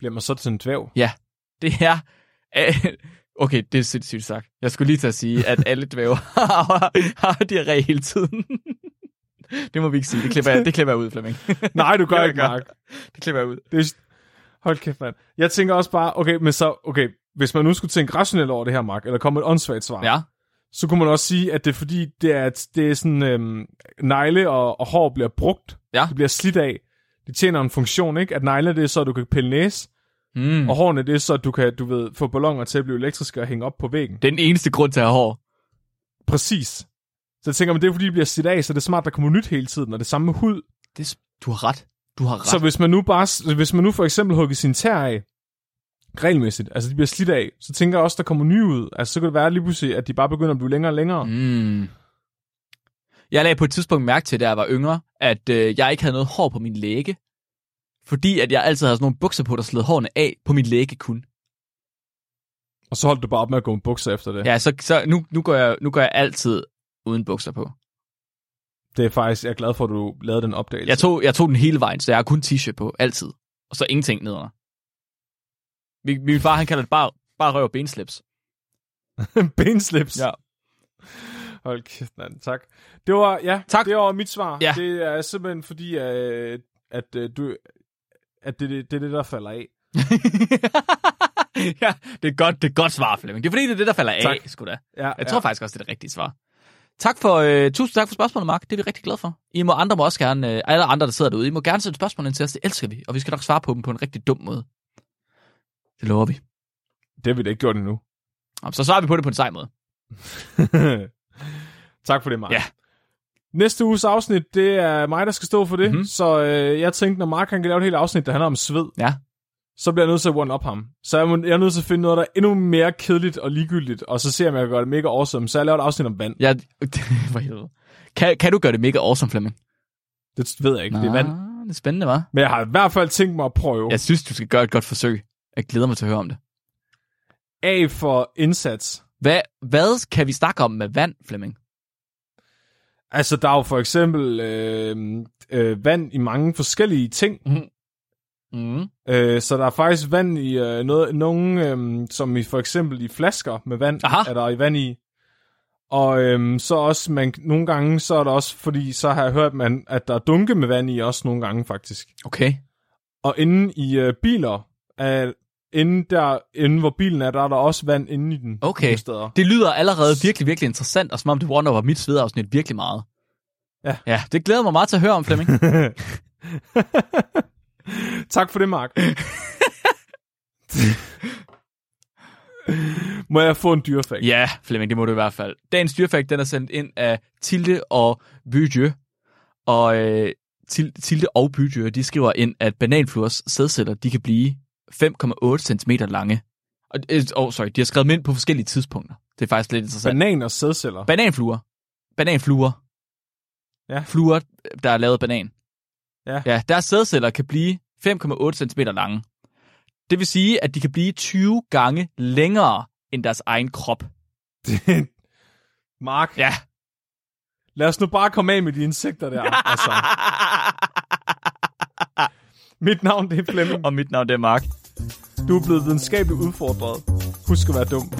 Bliver man så til en dvæv? Det er... Okay, det er sindssygt sagt. Jeg skulle lige til at sige, at alle dvæve har, har diarré hele tiden. det må vi ikke sige. Det klipper jeg, det klipper jeg ud, Flemming. Nej, du gør Jeg ikke. Mark. Det klipper jeg ud. Det er... Hold kæft, mand. Jeg tænker også bare, okay, men så, okay, hvis man nu skulle tænke rationelt over det her, Mark, eller komme et åndssvagt svar, Ja. så kunne man også sige, at det er fordi, det er, det er sådan, øhm, negle og, og hår bliver brugt. Ja. Det bliver slidt af. Det tjener en funktion, ikke? At negle, det er så, at du kan pille næse, Mm. og hårene, det er så, at du kan, du ved, få ballonger til at blive elektriske og hænge op på væggen. Det er den eneste grund til at have hår. Præcis. Så jeg tænker, men det er fordi, det bliver slidt af, så det er smart, der kommer nyt hele tiden, og det samme med hud. Det, du har ret. Du har ret. Så hvis man nu bare, hvis man nu for eksempel hugger sin tær af, regelmæssigt, altså de bliver slidt af, så tænker jeg også, der kommer nye ud. Altså så kan det være lige pludselig, at de bare begynder at blive længere og længere. Mm. Jeg lagde på et tidspunkt mærke til, da jeg var yngre, at øh, jeg ikke havde noget hår på min læge. Fordi at jeg altid havde sådan nogle bukser på, der sled hårene af på min læge kun. Og så holdt du bare op med at gå med bukser efter det. Ja, så, så nu, nu, går jeg, nu går jeg altid uden bukser på. Det er faktisk, jeg er glad for, at du lavede den opdagelse. Jeg tog, jeg tog den hele vejen, så jeg har kun t-shirt på, altid. Og så ingenting nedenunder. Min, min far, han kalder det bare, bare røv og benslips. Benslips. Ja. Hold kæft, mand. Tak. Det var, ja, Tak. det var mit svar. Ja. Det er simpelthen fordi, at, at, øh, du, at det, det, det er det, der falder af. ja, det er godt, det er godt svar, Flemming. Det er fordi, det er det, der falder af, Tak. sgu da. Ja, Jeg tror faktisk også, det er det rigtige svar. Tak for, øh, tusind tak for spørgsmålet, Mark. Det er vi rigtig glade for. I må andre må også gerne, øh, alle andre, der sidder derude, I må gerne sætte spørgsmål ind til os. Det elsker vi, og vi skal nok svare på dem på en rigtig dum måde. Det lover vi. Det har vi da ikke gjort endnu. Nå, Så svarer vi på det på en sej måde. tak for det, Mark. Ja. Næste uges afsnit, det er mig, der skal stå for det. Mhm. Mm-hmm. Så øh, jeg tænkte, når Mark han kan lave et helt afsnit, der handler om sved, Ja. så bliver jeg nødt til at one-up ham. Så jeg, må, jeg er nødt til at finde noget, der er endnu mere kedeligt og ligegyldigt, og så ser jeg, om jeg kan gøre det mega awesome. Så jeg laver et afsnit om vand. ja for helvede. Kan, kan du gøre det mega awesome, Flemming? Det ved jeg ikke, det er vand. det er spændende, var. Men jeg har i hvert fald tænkt mig at prøve. Jeg synes, du skal gøre et godt forsøg. Jeg glæder mig til at høre om det. A for indsats. Hvad, hvad kan vi snakke om med vand, Flemming? Altså, der er jo for eksempel øh, øh, vand i mange forskellige ting. Mm. Øh, så der er faktisk vand i øh, noget, nogle, øh, som i for eksempel i flasker med vand, Aha. er der i vand i. Og øh, så også, man, nogle gange, så er der også, fordi så har jeg hørt, man, at der er dunke med vand i også nogle gange faktisk. Okay. Og inde i øh, biler, er, inde, der, inde hvor bilen er, der er der også vand inde i den. Okay. Steder. Det lyder allerede virkelig, virkelig interessant, og som om det one over mit svedafsnit virkelig meget. Ja. Ja, det glæder mig meget til at høre om, Flemming. tak for det, Mark. Må jeg få en dyrefakt? ja, Flemming, det må du i hvert fald. Dagens dyrfakt, den er sendt ind af Tilde og Bydjø. Og øh, Til- Tilde og Bydjø, de skriver ind, at bananfluers sædceller, de kan blive 5,8 cm lange. Og, oh, sorry, de har skrevet dem ind på forskellige tidspunkter. Det er faktisk lidt interessant. Banan og sædceller. Bananfluer. Bananfluer. Ja. Fluer, der er lavet banan. Ja. Ja, deres sædceller kan blive 5,8 cm lange. Det vil sige, at de kan blive 20 gange længere end deres egen krop. Mark, Ja. lad os nu bare komme af med de insekter der. Altså, mit navn det er Flemming. Og mit navn det er Mark. Du er blevet videnskabeligt udfordret. Husk at være dum.